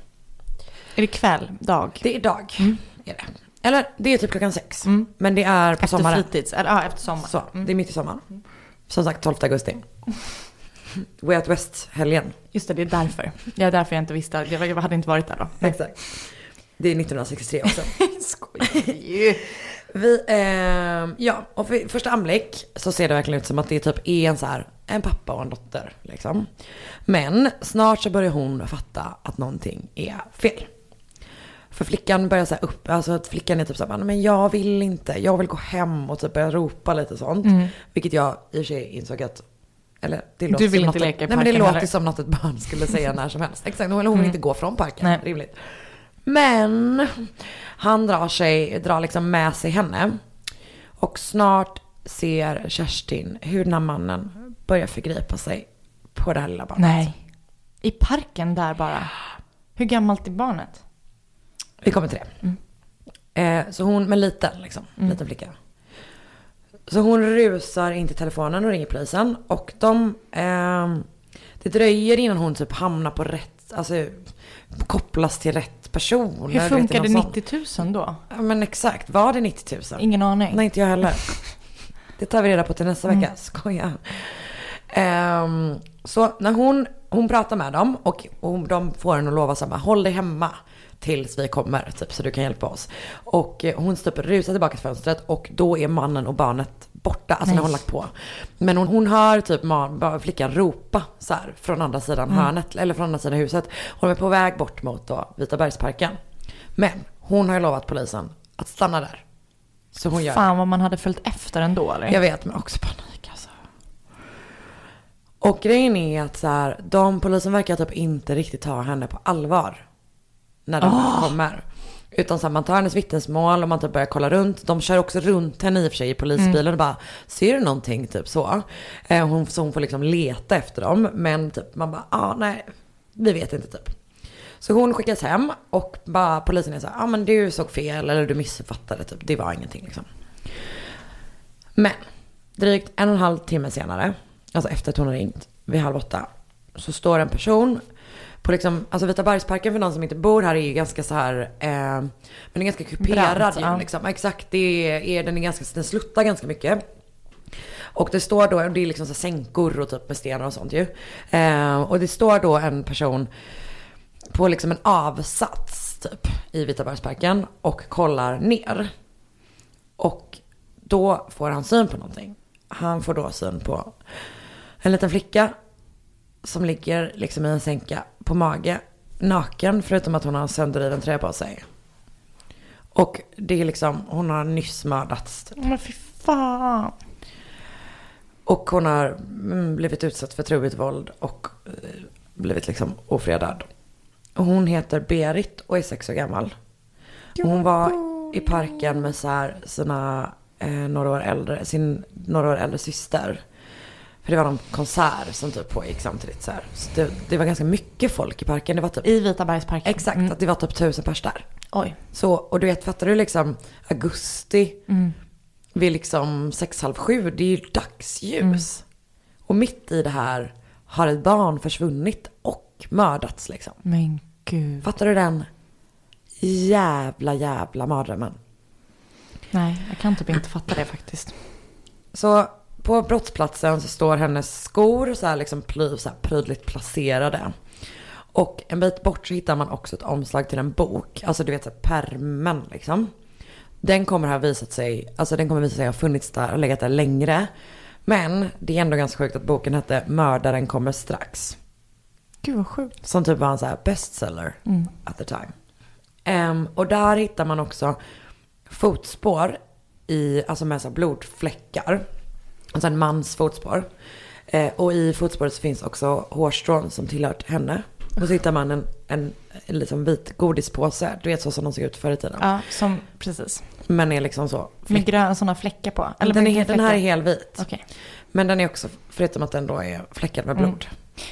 Är det kväll, dag? Det är dag. Är det. Eller det är typ klockan sex. Men det är på efter sommaren. fritids? Eller, ja, efter sommaren. Så, det är mitt i sommaren. Som sagt 12 augusti. Way Out West-helgen. Just det, det är därför. Det är därför jag inte visste. Jag, hade inte varit där då. Exakt. Det är 1963 också. [LAUGHS] Skojar. Vi, ehm, ja, och vid första anblick så ser det verkligen ut som att det typ är en så här, en pappa och en dotter liksom. Men snart så börjar hon fatta att någonting är fel. För flickan börjar så här upp, alltså att flickan är typ så här, men jag vill inte, jag vill gå hem och typ börja ropa lite sånt. Vilket jag i och för sig insåg att, eller det låter Du vill som inte något, leka i Nej men det låter som något ett barn skulle säga när som helst. Exakt, hon, hon vill inte gå från parken, Nej. rimligt. Men han drar sig, drar liksom med sig henne. Och snart ser Kerstin hur den här mannen börjar förgripa sig på det här lilla barnet. Nej. I parken där bara. Hur gammalt är barnet? Vi kommer till det. Eh, så hon, men liten liksom, liten flicka. Så hon rusar in till telefonen och ringer polisen. Och de, ehm, det dröjer innan hon typ hamnar på rätt, alltså kopplas till rätt person. Hur funkade du, något sånt. 90 000 då? Ja, men exakt, var det 90 000? Ingen aning. Nej, inte jag heller. [LAUGHS] Det tar vi reda på till nästa vecka. Skoja. Ehm, så när hon, hon pratar med dem och, och de får henne att lova samma, håll dig hemma tills vi kommer, typ, så du kan hjälpa oss. Och eh, hon typ rusar tillbaka till fönstret och då är mannen och barnet borta, alltså när hon lagt på. Men hon, hon hör typ man, bara flickan ropa så här från andra sidan hörnet, eller från andra sidan huset. Hon är på väg bort mot då Vita bergsparken. Men hon har ju lovat polisen att stanna där. Så hon gör Fan vad man hade följt efter ändå eller? jag vet, men också panik alltså. Och grejen är att så här, de polisen verkar typ inte riktigt ta henne på allvar. När de Ah. kommer. Utan så här, man tar hennes vittnesmål och man typ börjar kolla runt. De kör också runt henne i och för sig i polisbilen och bara, ser du någonting? Typ så. Eh, hon, så hon får liksom leta efter dem. Men typ, man bara, ja ah, nej, vi vet inte typ. Så hon skickas hem och bara polisen är så här, ja ah, men du såg fel eller du missuppfattade typ. Det var ingenting liksom. Men drygt en och en halv timme senare, alltså efter att hon har ringt, vid halv åtta, så står en person på liksom, alltså Vita bergsparken för någon som inte bor här är ju ganska så här, eh, men den är ganska kuperad Brant, ju ja. liksom. Exakt, det är, den är ganska, den sluttar ganska mycket. Och det står då, det är liksom så sänkor och typ med stenar och sånt ju. Eh, och det står då en person på liksom en avsats typ i Vita bergsparken och kollar ner. Och då får han syn på någonting. Han får då syn på en liten flicka som ligger liksom i en sänka på mage, naken, förutom att hon har en sönderriven tröja på sig. Och det är liksom, hon har nyss mördats. Typ. Men fy fan. Och hon har mm, blivit utsatt för trubbigt våld och eh, blivit liksom ofredad. Och hon heter Berit och är sex år gammal. Och hon var i parken med så här sina eh, några år äldre, sin några år äldre syster. För det var någon konsert som typ pågick samtidigt så här. Så det, det var ganska mycket folk i parken. Det var typ, I Vita bergsparken. exakt, Mm. att det var typ tusen pers där. Oj. Så, och du vet, fattar du liksom augusti Mm. vid liksom sex, halv sju, det är ju dagsljus. Och mitt i det här har ett barn försvunnit och mördats liksom. Men gud. Fattar du den jävla, jävla mardrömmen? Nej, jag kan typ inte fatta det faktiskt. Så på brottsplatsen så står hennes skor så här liksom ply, så här prydligt placerade. Och en bit bort så hittar man också ett omslag till en bok. Alltså du vet så här pärmen liksom. Den kommer ha visat sig, alltså den kommer visa sig ha funnits där och legat där längre. Men det är ändå ganska sjukt att boken hette Mördaren kommer strax. Gud vad sjukt. Som typ var en så här bestseller at the time. Ehm, och där hittar man också fotspår i, alltså med så blodfläckar. Alltså en mans fotspår. Eh, och i fotspåret så finns också hårstrån som tillhört henne. Och så hittar man en, en, en liksom vit godispåse. Du vet så som de såg ut förr i tiden. Ja, som, precis. Men är liksom så. Med gröna sådana fläckar på. den, med är, den här är fläckar. helt vit. Okej. Men den är också, förutom att den då är fläckad med blod.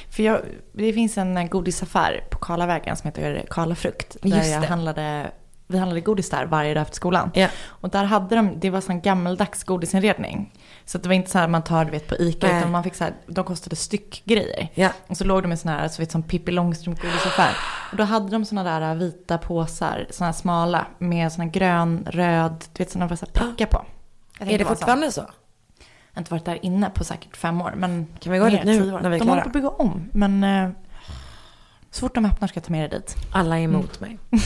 För jag, det finns en eh, godisaffär på Karlavägen som heter Karla Frukt. Där Just jag det. handlade, vi handlade godis där varje dag efter skolan. Ja. Och där hade de, det var sån gammeldags godisinredning. Så att det var inte så här man tar du vet på ICA Nej. utan man fick så här, de kostade styckgrejer. Ja. Och så låg de i sån här, alltså vet som Pippi Långstrump godisaffär. Och då hade de såna där vita påsar, såna här smala med såna grön, röd, du vet såna var så här prickar på. Är det så. fortfarande så? Jag har inte varit där inne på säkert fem år. Men Kan vi gå dit nu när vi är De håller klara? på att bygga om. Men eh, så fort de öppnar ska jag ta med dig dit. Alla är emot mig. [LAUGHS]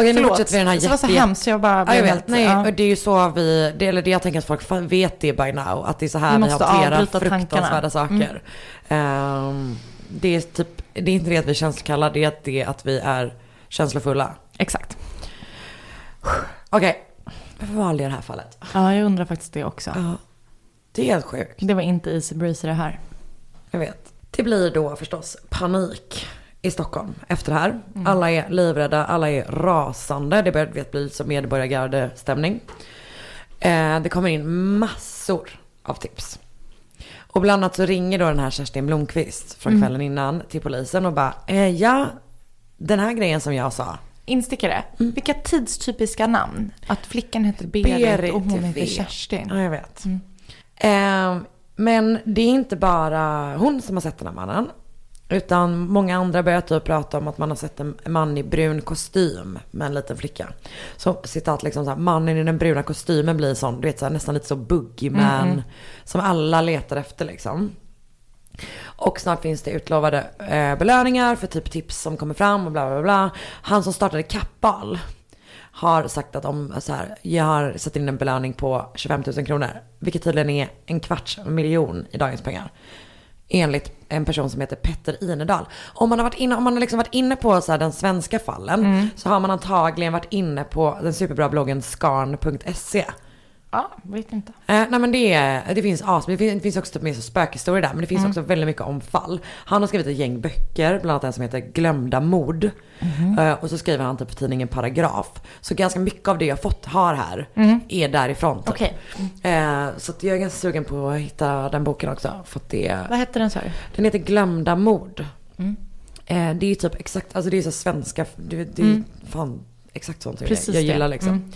Okej, nu fortsätter vi den här det var så jätte- hemskt. Jag bara Ja, blev jag vet. helt... Nej, ja. och det är ju så vi, det, eller det jag tänker att folk vet det by now. Att det är så här Vi vi, hanterar fruktansvärda tankarna. Mm. saker. Ehm, det är typ, det är inte det att vi är känslokalla, det är att, det att vi är känslofulla. Exakt. Okej, varför valde jag det här fallet? Ja, jag undrar faktiskt det också. Ja, det är helt sjukt. Det var inte easy breezy det här. Jag vet. Det blir då förstås panik i Stockholm efter det här. Mm. Alla är livrädda, alla är rasande. Det börjar vet, bli som medborgargardestämning. Eh, det kommer in massor av tips. Och bland annat så ringer då den här Kerstin Blomqvist från Mm. kvällen innan till polisen och bara, eh, ja, den här grejen som jag sa. Instickare. Vilka tidstypiska namn? Att flickan heter Berit, Berit och hon heter. Kerstin. Ja, jag vet. Eh, men det är inte bara hon som har sett den här mannen. Utan många andra börjar typ prata om att man har sett en man i brun kostym med en liten flicka. Så citat liksom så här, mannen i den bruna kostymen blir sån, du vet så här, nästan lite så boogeyman. Som alla letar efter liksom. Och snart finns det utlovade eh, belöningar för typ tips som kommer fram och bla bla bla. Han som startade Kappahl har sagt att om så här, jag har satt in en belöning på 25 000 kronor. Vilket tydligen är en kvarts miljon i dagens pengar. Enligt en person som heter Petter Inedal. Om man har varit inne, om man har liksom varit inne på så den svenska fallen. Så har man antagligen varit inne på den superbra bloggen skarn.se. Ja, vet inte. Eh, nej men det, är- det finns as, det finns, det finns också typ mer så spökhistorier där. Men det finns också väldigt mycket om fall. Han har skrivit ett gäng böcker, bland annat en som heter Glömda mord. Eh, och så skriver han typ för tidningen Paragraf. Så ganska mycket av det jag fått, har här är därifrån. Typ. Okej. Eh, så jag är ganska sugen på att hitta den boken också. För det, Vad hette den sa du? den heter Glömda mord. Eh, det är typ exakt, alltså det är så svenska, det, det är fan exakt sånt jag, jag gillar liksom.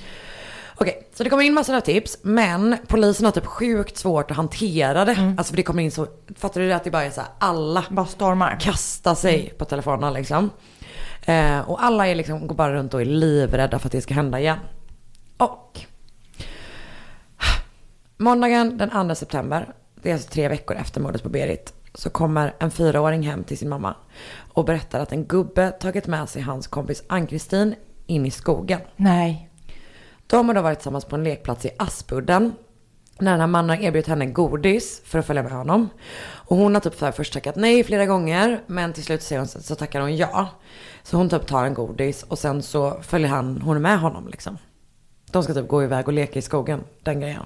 Okej, så det kommer in massor av tips, men polisen har typ sjukt svårt att hantera det. Alltså för det kommer in så, fattar du det att det bara är så här, alla Bara stormar. kastar sig på telefonerna liksom. Eh, och alla är liksom, går bara runt och är livrädda för att det ska hända igen. Och måndagen den 2 september, det är alltså tre veckor efter mordet på Berit, så kommer en fyraåring hem till sin mamma och berättar att en gubbe tagit med sig hans kompis Ann-Kristin in i skogen. Nej. De har då varit tillsammans på en lekplats i Aspudden. När den här mannen har erbjudit henne godis för att följa med honom. Och hon har typ här först tackat nej flera gånger. Men till slut säger hon, så tackar hon ja. Så hon typ tar en godis och sen så följer han, hon med honom liksom. De ska typ gå iväg och leka i skogen, den grejen.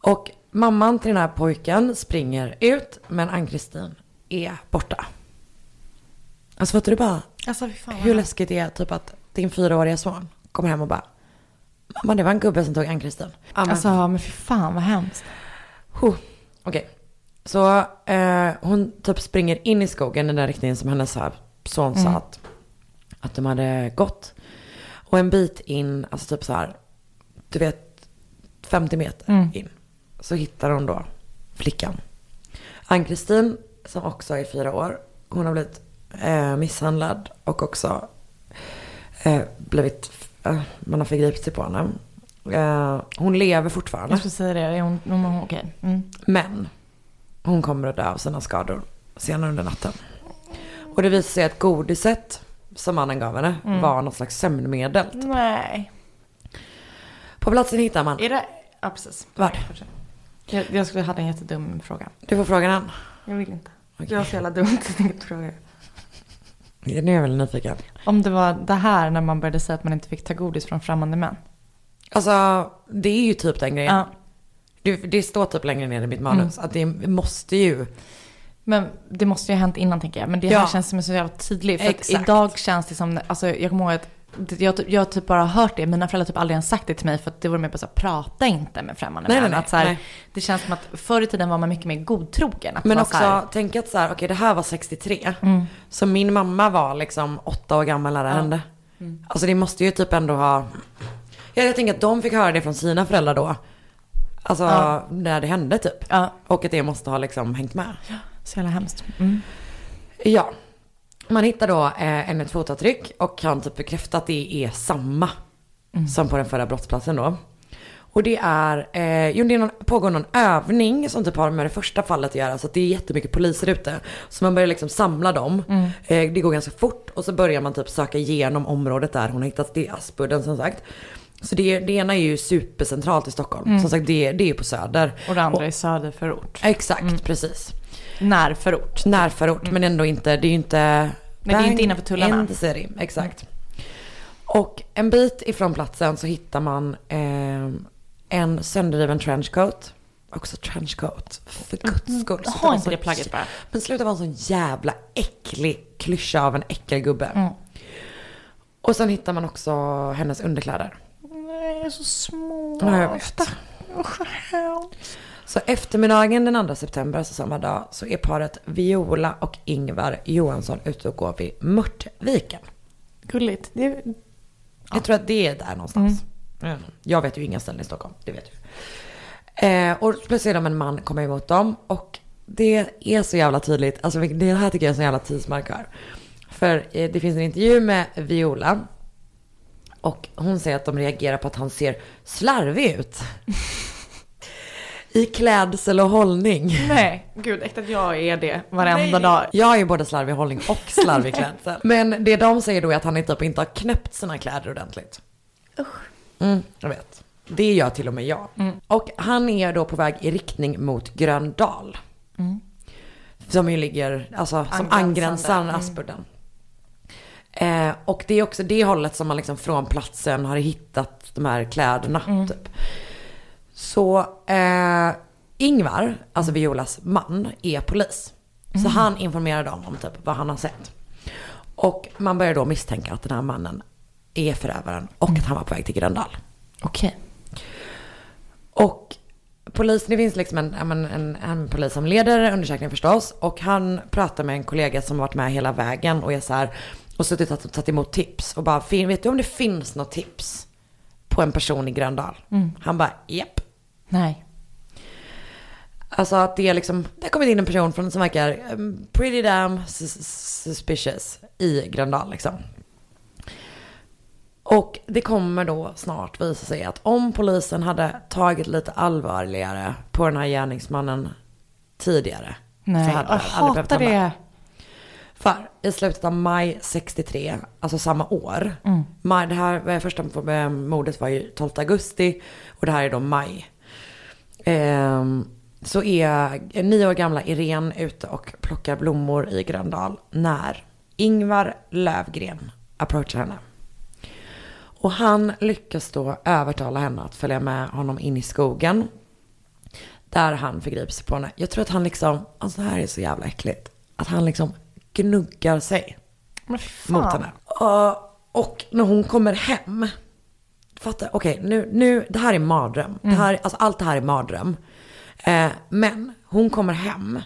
Och mamman till den här pojken springer ut, men Ann-Kristin är borta. Alltså fattar du bara Alltså hur läskigt det är typ att din fyraåriga son kommer hem och bara Mamma det var en gubbe som tog Ann-Kristin. Ja, men- Alltså men fy fan vad hemskt. Huh. Okej. Så eh, hon typ springer in i skogen i den riktningen som hennes här son sa att, att de hade gått. Och en bit in, alltså typ så här, du vet 50 meter in. Så hittar hon då flickan. Ann-Kristin som också är fyra år. Hon har blivit eh, misshandlad och också eh, blivit, man har förgripit sig på henne. Eh, hon lever fortfarande. Jag skulle säga det. Är hon, hon, hon, okej. Mm. Men hon kommer att dö av sina skador senare under natten. Och det visar sig att godiset som mannen gav henne var något slags sömnmedel. Nej. På platsen hittar man... Är det... Ja precis. Vad? Jag, jag skulle hade en jättedum fråga. Du får frågan än. Jag vill inte. Okej. Jag var så jävla dumt jag tänkte fråga. Nu är jag väldigt nyfiken. Om det var det här när man började säga att man inte fick ta godis från främmande män. Alltså, det är ju typ den grejen. Ja. Det, det står typ längre ner i mitt manus. Att det måste ju... Men det måste ju ha hänt innan tänker jag. Men det här Ja. känns som så jävla tydligt. För att idag känns det som, alltså jag kommer ihåg att jag, typ- jag har typ bara hört det. Mina föräldrar har typ aldrig ens sagt det till mig. För att det var mer bara så här, prata inte med främmande Nej, män. nej, att så här, nej. Det känns som att förr i tiden var man mycket mer godtrogen. Att Men också, så här, tänk att så här, okej det här var 63. Så min mamma var liksom åtta år gammal när det hände. Alltså det måste ju typ ändå ha... Ja, jag tänker att de fick höra det från sina föräldrar då. Alltså när det hände typ. Ja. Och att det måste ha liksom hängt med. så jävla hemskt. Mm. Ja. Man hittar då eh, ännu ett fotavtryck och kan typ bekräfta att det är samma som på den förra brottsplatsen då. Och det är, eh, jo det är någon, pågår någon övning som typ har med det första fallet att göra. Så att det är jättemycket poliser ute. Så man börjar liksom samla dem. Eh, det går ganska fort och så börjar man typ söka igenom området där hon har hittat. Det är Aspudden som sagt. Så det, det ena är ju supercentralt i Stockholm. Som sagt det, det är ju på Söder. Och det andra är söderförort. Exakt, precis. Närförort. Närförort men ändå inte, det är ju inte... Nej, det är inte innanför tullarna. Inte city, exakt. Och en bit ifrån platsen så hittar man eh, en sönderriven trenchcoat. Också trenchcoat, för guds skull. Sluta Ha inte det plagget bara. Men sluta vara en sån jävla äcklig klyscha av en äckelgubbe. Mm. Och sen hittar man också hennes underkläder. Nej, så små. Ja, jag vet. Så eftermiddagen den 2 september, alltså samma dag, så är paret Viola och Ingvar Johansson ute och går vid Mörtviken. Gulligt. Det, Jag tror att det är där någonstans. Mm. Jag vet ju inga ställen i Stockholm, det vet du. Eh, och plötsligt ser de en man komma emot dem och det är så jävla tydligt. Alltså det här tycker jag är en så jävla tidsmarkör. För eh, det finns en intervju med Viola. Och hon säger att de reagerar på att han ser slarvig ut. [LAUGHS] I klädsel och hållning. nej, gud, äkta att jag är det varenda dag. Jag är både slarvig hållning och slarvig [LAUGHS] klädsel. Men det de säger då är att han typ inte har knäppt sina kläder ordentligt. Mm, jag vet. Det gör till och med jag. Och han är då på väg i riktning mot Gröndal. Som ju ligger, alltså som angränsar Aspudden. Eh, och det är också det hållet som man liksom från platsen har hittat de här kläderna. Typ. Så eh, Ingvar, alltså Violas man, är polis. Så han informerar dem om typ vad han har sett. Och man börjar då misstänka att den här mannen är förövaren och att han var på väg till Gröndal. Okej. Och polisen, det finns liksom en, men en, en polis som leder undersökningen förstås. Och han pratar med en kollega som varit med hela vägen och är så här, och suttit och tagit emot tips. Och bara, "Fin- vet du om det finns något tips på en person i Gröndal? Han bara, japp. Nej. Alltså att det är liksom, det har kommit in en person från som verkar um, pretty damn sus- suspicious i Gröndal liksom. Och det kommer då snart visa sig att om polisen hade tagit lite allvarligare på den här gärningsmannen tidigare. Nej, hade jag hatar det. För i slutet av maj 63, alltså samma år. Maj, det här första mordet var ju 12 augusti och det här är då maj. Ehm, så är nio år gamla Irene ute och plockar blommor i Gröndal när Ingvar Lövgren approachar henne. Och han lyckas då övertala henne att följa med honom in i skogen. Där han förgriper sig på henne. Jag tror att han liksom, alltså det här är så jävla äckligt. Att han liksom gnuggar sig mot henne. Och när hon kommer hem. Fattar, okej nu, nu, det här är mardröm. Det här, alltså allt det här är mardröm. Eh, men hon kommer hem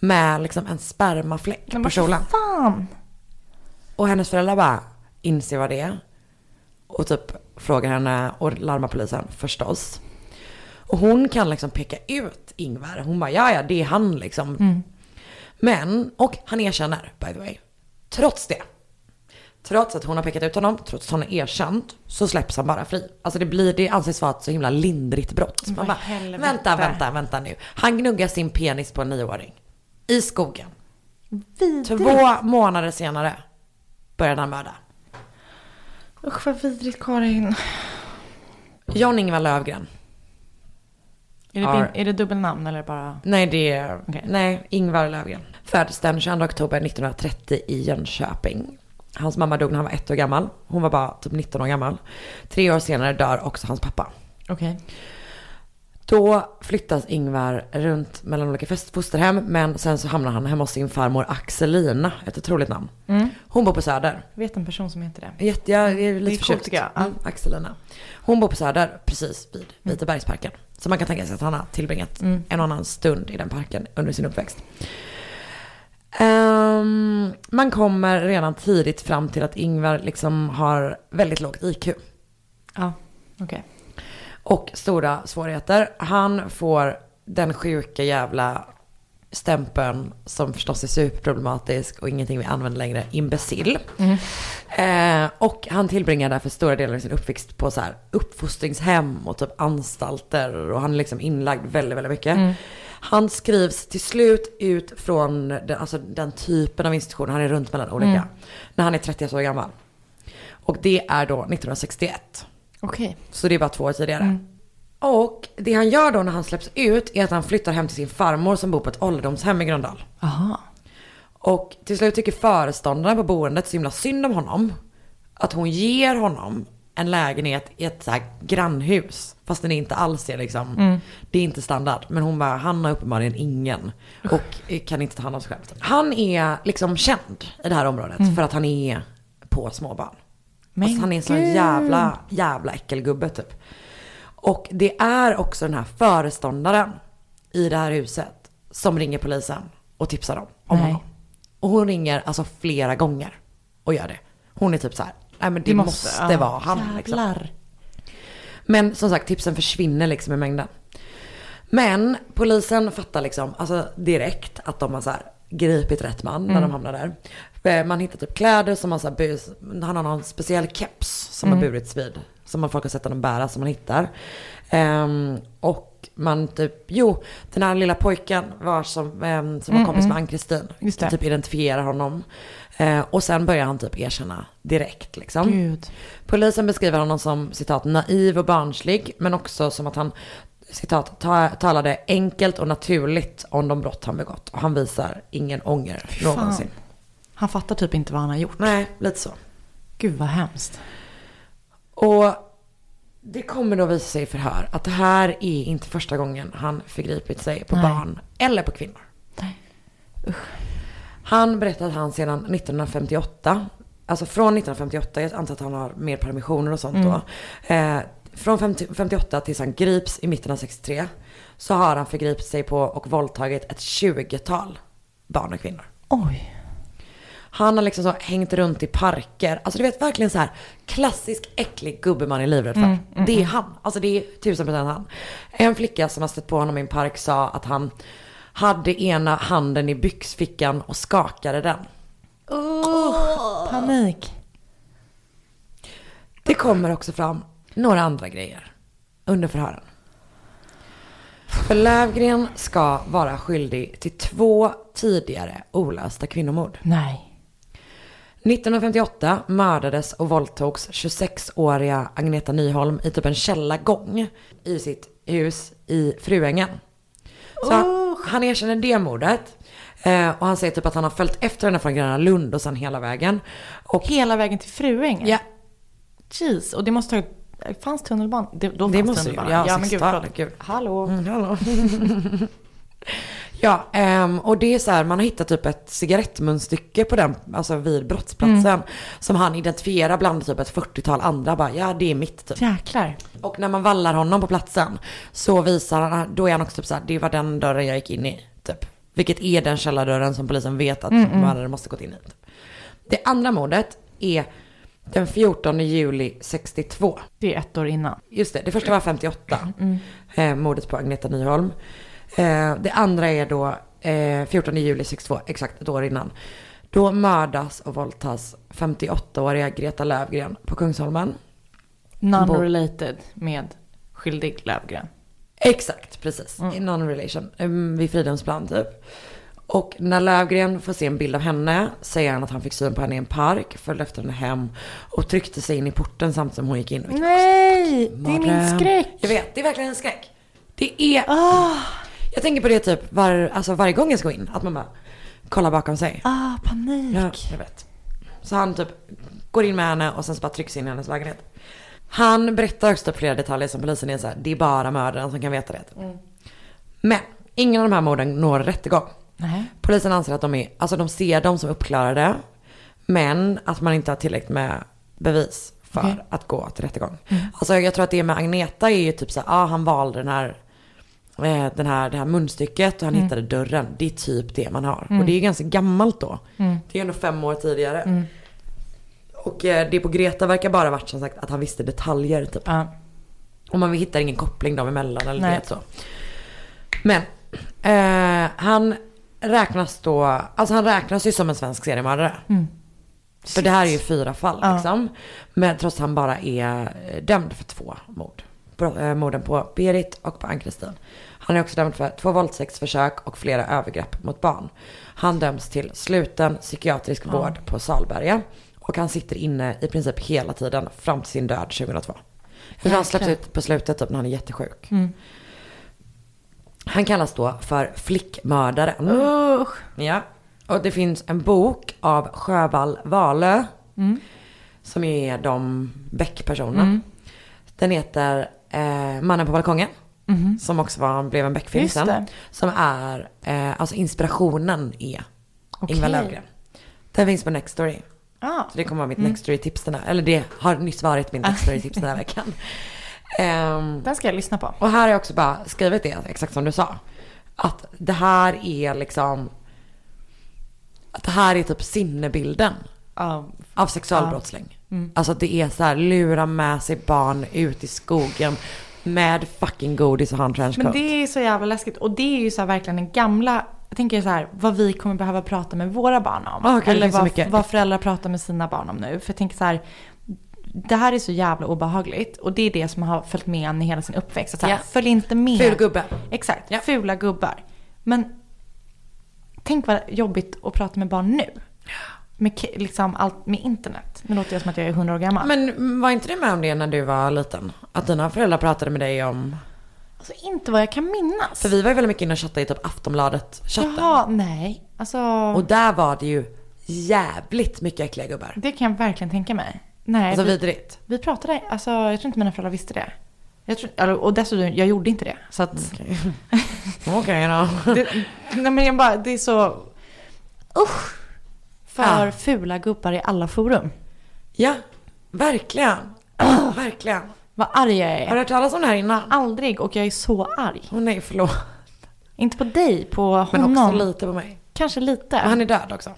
med liksom en spermafläck Men på kjolen. fan. Och hennes föräldrar bara inser vad det är. Och typ frågar henne och larmar polisen förstås. Och hon kan liksom peka ut Ingvar. Hon bara ja ja det är han liksom. Men, och han erkänner by the way. Trots det. Trots att hon har pekat ut honom, trots att hon har erkänt, så släpps han bara fri. Alltså det blir, det anses vara ett så himla lindrigt brott. Man bara, helvete. vänta, vänta, vänta nu. Han gnuggar sin penis på en nioåring. I skogen. Vidrigt. Två månader senare började han mörda. Usch vad vidrigt Karin. John Ingvar Lövgren. Är det, Ar- bin- är det dubbelnamn eller bara? Nej, det är... Okej. Nej, Ingvar Lövgren. Föddes den 22 oktober 1930 i Jönköping. Hans mamma dog när han var ett år gammal. Hon var bara typ 19 år gammal. Tre år senare dör också hans pappa. Okej. Då flyttas Ingvar runt mellan olika fosterhem. Men sen så hamnar han hemma hos sin farmor Axelina. Ett otroligt namn. Hon bor på Söder. Jag vet en person som heter det. Jätte, jag är lite coolt, förtjust. Mm, Axelina. Hon bor på Söder, precis vid Vitebergsparken. Så man kan tänka sig att han har tillbringat en och annan stund i den parken under sin uppväxt. Ehm, man kommer redan tidigt fram till att Ingvar liksom har väldigt lågt IQ. Ja, okej. Och stora svårigheter. Han får den sjuka jävla stämpeln som förstås är superproblematisk och ingenting vi använder längre, imbecill. Eh, och han tillbringar därför stora delar av sin uppväxt på så här uppfostringshem och typ anstalter och han är liksom inlagd väldigt, väldigt mycket. Han skrivs till slut ut från den, alltså den typen av institution, han är runt mellan olika, när han är 30 år gammal. Och det är då 1961. Okej. Så det är bara två år tidigare. Och det han gör då när han släpps ut är att han flyttar hem till sin farmor som bor på ett ålderdomshem i Gröndal. Aha. Och till slut tycker föreståndaren på boendet så himla synd om honom. Att hon ger honom en lägenhet i ett så här grannhus. Fast den inte alls är liksom, det är inte standard. Men hon bara, han har uppenbarligen ingen. Och kan inte ta hand om sig själv. Han är liksom känd i det här området för att han är på småbarn. Men alltså han är en sån jävla, jävla äckelgubbe typ. Och det är också den här föreståndaren i det här huset som ringer polisen och tipsar dem om Nej. honom. Och hon ringer alltså flera gånger och gör det. Hon är typ så här, nej men det, Det måste, måste- ja, vara han. Liksom. Men som sagt, tipsen försvinner liksom i mängden. Men polisen fattar liksom, alltså direkt att de har så här gripit rätt man när de hamnar där. Eh, Man hittar typ kläder som har så här, han har någon speciell keps som har burits vid. Som man har sett honom bära som man hittar. Ehm, och man typ, jo, den här lilla pojken var som, ehm, som var kompis med Ann-Kristin. Just det. Typ identifierar honom. Eh, och sen börjar han typ erkänna direkt liksom. Gud. Polisen beskriver honom som citat naiv och barnslig, men också som att han citat ta, talade enkelt och naturligt om de brott han begått. Och han visar ingen ånger någonsin. Han fattar typ inte vad han har gjort. Nej, lite så. Gud vad hemskt. Och Det kommer då visa sig i förhör att det här är inte första gången han förgripit sig på Nej. barn eller på kvinnor. Han berättar att han sedan 1958, alltså från 1958, jag antar att han har mer permissioner och sånt då. Eh, från 50, 58 tills han grips i mitten av 63 så har han förgripit sig på och våldtagit ett 20-tal barn och kvinnor. Oj. Han har liksom så hängt runt i parker. Alltså du vet verkligen så här klassisk äcklig gubbe man är livrädd för. det är han. Alltså det är tusen procent han. En flicka som har stött på honom i en park sa att han hade ena handen i byxfickan och skakade den. Panik. Det kommer också fram några andra grejer under förhören. För Lövgren ska vara skyldig till två tidigare olösta kvinnomord. Nej. 1958 mördades och våldtogs 26-åriga Agneta Nyholm i typ en källargång i sitt hus i Fruängen. Så han, han erkänner det mordet. Eh, och han säger typ att han har följt efter henne från Gröna Lund och sen hela vägen. Och Hela vägen till Fruängen? ja, Jeez, och det måste ha... Fanns tunnelbanan? Det, då Det fanns måste ju- tunnelbanan. ja, ja men gud, 60-talet, förlåt. Hallå. Mm, hallå. [LAUGHS] ja, ehm, och det är så här, man har hittat typ ett cigarettmunstycke på den, alltså vid brottsplatsen. Som han identifierar bland typ ett 40-tal andra, bara ja det är mitt typ. Jäklar. Och när man vallar honom på platsen så visar han, då är han också typ så här, det var den dörren jag gick in i. Typ. Vilket är den källardörren som polisen vet att mördaren måste gått in i. Typ. Det andra mordet är den 14 juli 62. Det är ett år innan. Just det, det första var 58. Eh, mordet på Agneta Nyholm. Eh, det andra är då eh, 14 juli 62, exakt ett år innan. Då mördas och våldtas 58-åriga Greta Lövgren på Kungsholmen. Non-related med skyldig Lövgren. Exakt, precis. I non-relation. Um, vid Fridhemsplan typ. Och när Lövgren får se en bild av henne säger han att han fick syn på henne i en park, följde efter henne hem och tryckte sig in i porten samtidigt som hon gick in. Nej, det är min skräck. Jag vet, det är verkligen en skräck. Det är... Jag tänker på det typ var, alltså varje gång jag ska gå in, att man bara kollar bakom sig. Ah, panik. Ja, jag vet. Så han typ går in med henne och sen så bara trycks in i hennes lägenhet. Han berättar också typ flera detaljer som polisen är så här, det är bara mördaren som kan veta det. Men ingen av de här morden når rättegång. Nej. Polisen anser att de är, alltså de ser dem som uppklarade. Men att man inte har tillräckligt med bevis för Okej. att gå till rättegång. Alltså jag tror att det med Agneta är ju typ så här, ja han valde den här, den här, det här munstycket och han hittade dörren. Det är typ det man har. Och det är ganska gammalt då. Det är ändå fem år tidigare. Och eh, det på Greta verkar bara varit som sagt att han visste detaljer typ. Ja. Och man hittar ingen koppling dem emellan eller Nej. det så. Men eh, han räknas då, alltså han räknas ju som en svensk seriemördare. För det här är ju fyra fall Ja. liksom. Men trots att han bara är eh, dömd för två mord. Eh, Morden på Berit och på Ann-Kristin. Han är också dömd för två våldtäktsförsök och flera övergrepp mot barn. Han döms till sluten psykiatrisk vård på Salberga. Och han sitter inne i princip hela tiden fram till sin död 2002. Jag tror han släpps ut på slutet typ när han är jättesjuk. Han kallas då för flickmördaren. Usch. Ja. Och det finns en bok av Sjövall Wahlöö. Som är de Beck-personerna. Den heter eh, Mannen på balkongen. Som också var, blev en Beck-film sen. Som är, eh, alltså inspirationen är Okej. Ingvar Löfgren. Den finns på Nextory. Ah. Så det kommer vara mitt Nextory-tips den här, eller det har nyss varit min [LAUGHS] Nextory-tips den här veckan. Ehm, Den ska jag lyssna på. och här har jag också bara skrivit det, exakt som du sa. Att det här är liksom, att det här är typ sinnebilden Ja. av sexualbrottsling. Alltså att det är så här, lura med sig barn ut i skogen med fucking godis och ha en trenchcoat. Men det är så jävla läskigt. Och det är ju så här verkligen den gamla, jag tänker så här, vad vi kommer behöva prata med våra barn om. Okej, det Eller vad, vad föräldrar pratar med sina barn om nu. För jag tänker så här, det här är så jävla obehagligt. Och det är det som har följt med en i hela sin uppväxt. Att Ja. Följ inte med. Ful gubbe. Exakt, Ja. fula gubbar. Men tänk vad jobbigt att prata med barn nu. Med, liksom allt, med internet. Nu låter jag som att jag är 100 år gammal. Men var inte du med om det när du var liten? Att dina föräldrar pratade med dig om... alltså inte vad jag kan minnas. För vi var ju väldigt mycket inne och chattade i typ Aftonbladet-chatten. Jaha, nej. Alltså, Och där var det ju jävligt mycket äckliga gubbar. det kan jag verkligen tänka mig. Nej, Alltså vi, vidrigt. vi pratade, alltså jag tror inte mina föräldrar visste det. Jag tror, eller- och dessutom, jag gjorde inte det. Så att, Okej [LAUGHS] då. [LAUGHS] det, nej men jag bara, det är så, usch. För Ja. fula gubbar i alla forum. Ja, verkligen. [GASPS] Verkligen. Vad arg jag Har du är. hört talas om det här innan? Aldrig, och jag är så arg. Åh nej, förlåt. Inte på dig, på Men honom. också lite på mig. Kanske lite. Och han är död också.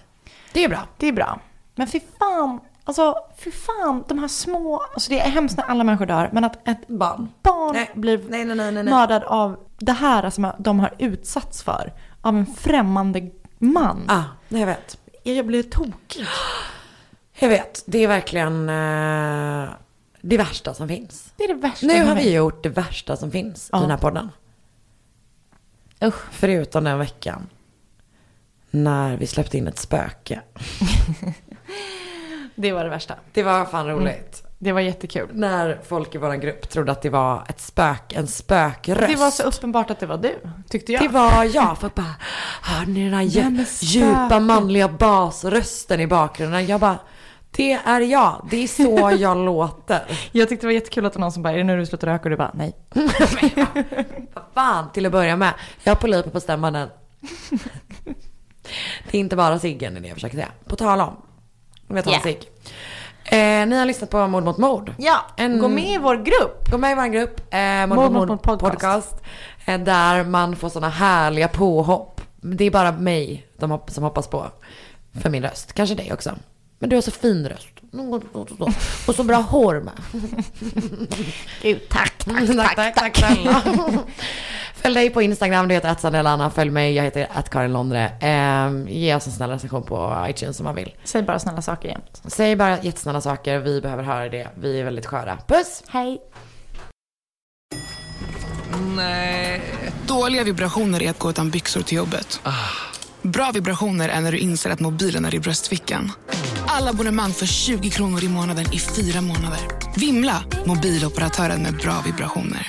Det är bra. Det är bra. Men fy fan, alltså fy fan, de här små, alltså det är hemskt när alla människor dör, men att ett Barn. barn Nej. blir Nej, nej, nej, mördad av det här som de har utsatts för, av en främmande man. Ah, nej, jag vet. Jag blir tokig. [GASPS] Jag vet. Det är verkligen eh, det värsta som finns. Det är det värsta Nu har vi gjort det värsta som finns Ja. i den här podden. Usch. Förutom den veckan. När vi släppte in ett spöke. [LAUGHS] Det var det värsta. Det var fan roligt. Det var jättekul. När folk i vår grupp trodde att det var ett spök, en spökröst. Det var så uppenbart att det var du, tyckte jag. Det var jag. Folk bara, hör ni den här dju- Vem är spöket?" djupa manliga basrösten i bakgrunden? Jag bara, det är jag. Det är så [LAUGHS] jag låter. Jag tyckte det var jättekul att det var någon som bara, är det nu du slutar röka? Och du bara, nej. [LAUGHS] Vad fan, till att börja med. Jag har polyper på stämbanden. [LAUGHS] Det är inte bara ciggen, är det jag försöker säga. På tal om. Om jag tar Ja. cigg. Eh, ni har lyssnat på Mord mot mord. Ja, En- gå med i vår grupp. Gå med i vår grupp, eh, Mord Mord mot mord podcast. podcast. eh, där man får sådana härliga påhopp. Det är bara mig de hopp, som hoppas på. För min röst. Kanske dig också. Men du har så fin röst. Och så bra hår med. [LAUGHS] Gud, [LAUGHS] tack, tack, tack, tack, snälla. [LAUGHS] Följ dig på Instagram, du heter atsandelanna. Följ mig, jag heter Karin Londre. Eh, ge oss en snäll recension på iTunes om man vill. Säg bara snälla saker jämt. Säg bara jättesnälla saker, vi behöver höra det. Vi är väldigt sköra. Puss! Hej. Dåliga vibrationer är att gå utan byxor till jobbet. Bra vibrationer är när du inser att mobilen är i bröstfickan. Alla abonnemang för 20 kronor i månaden i fyra månader. Vimla! Mobiloperatören med bra vibrationer.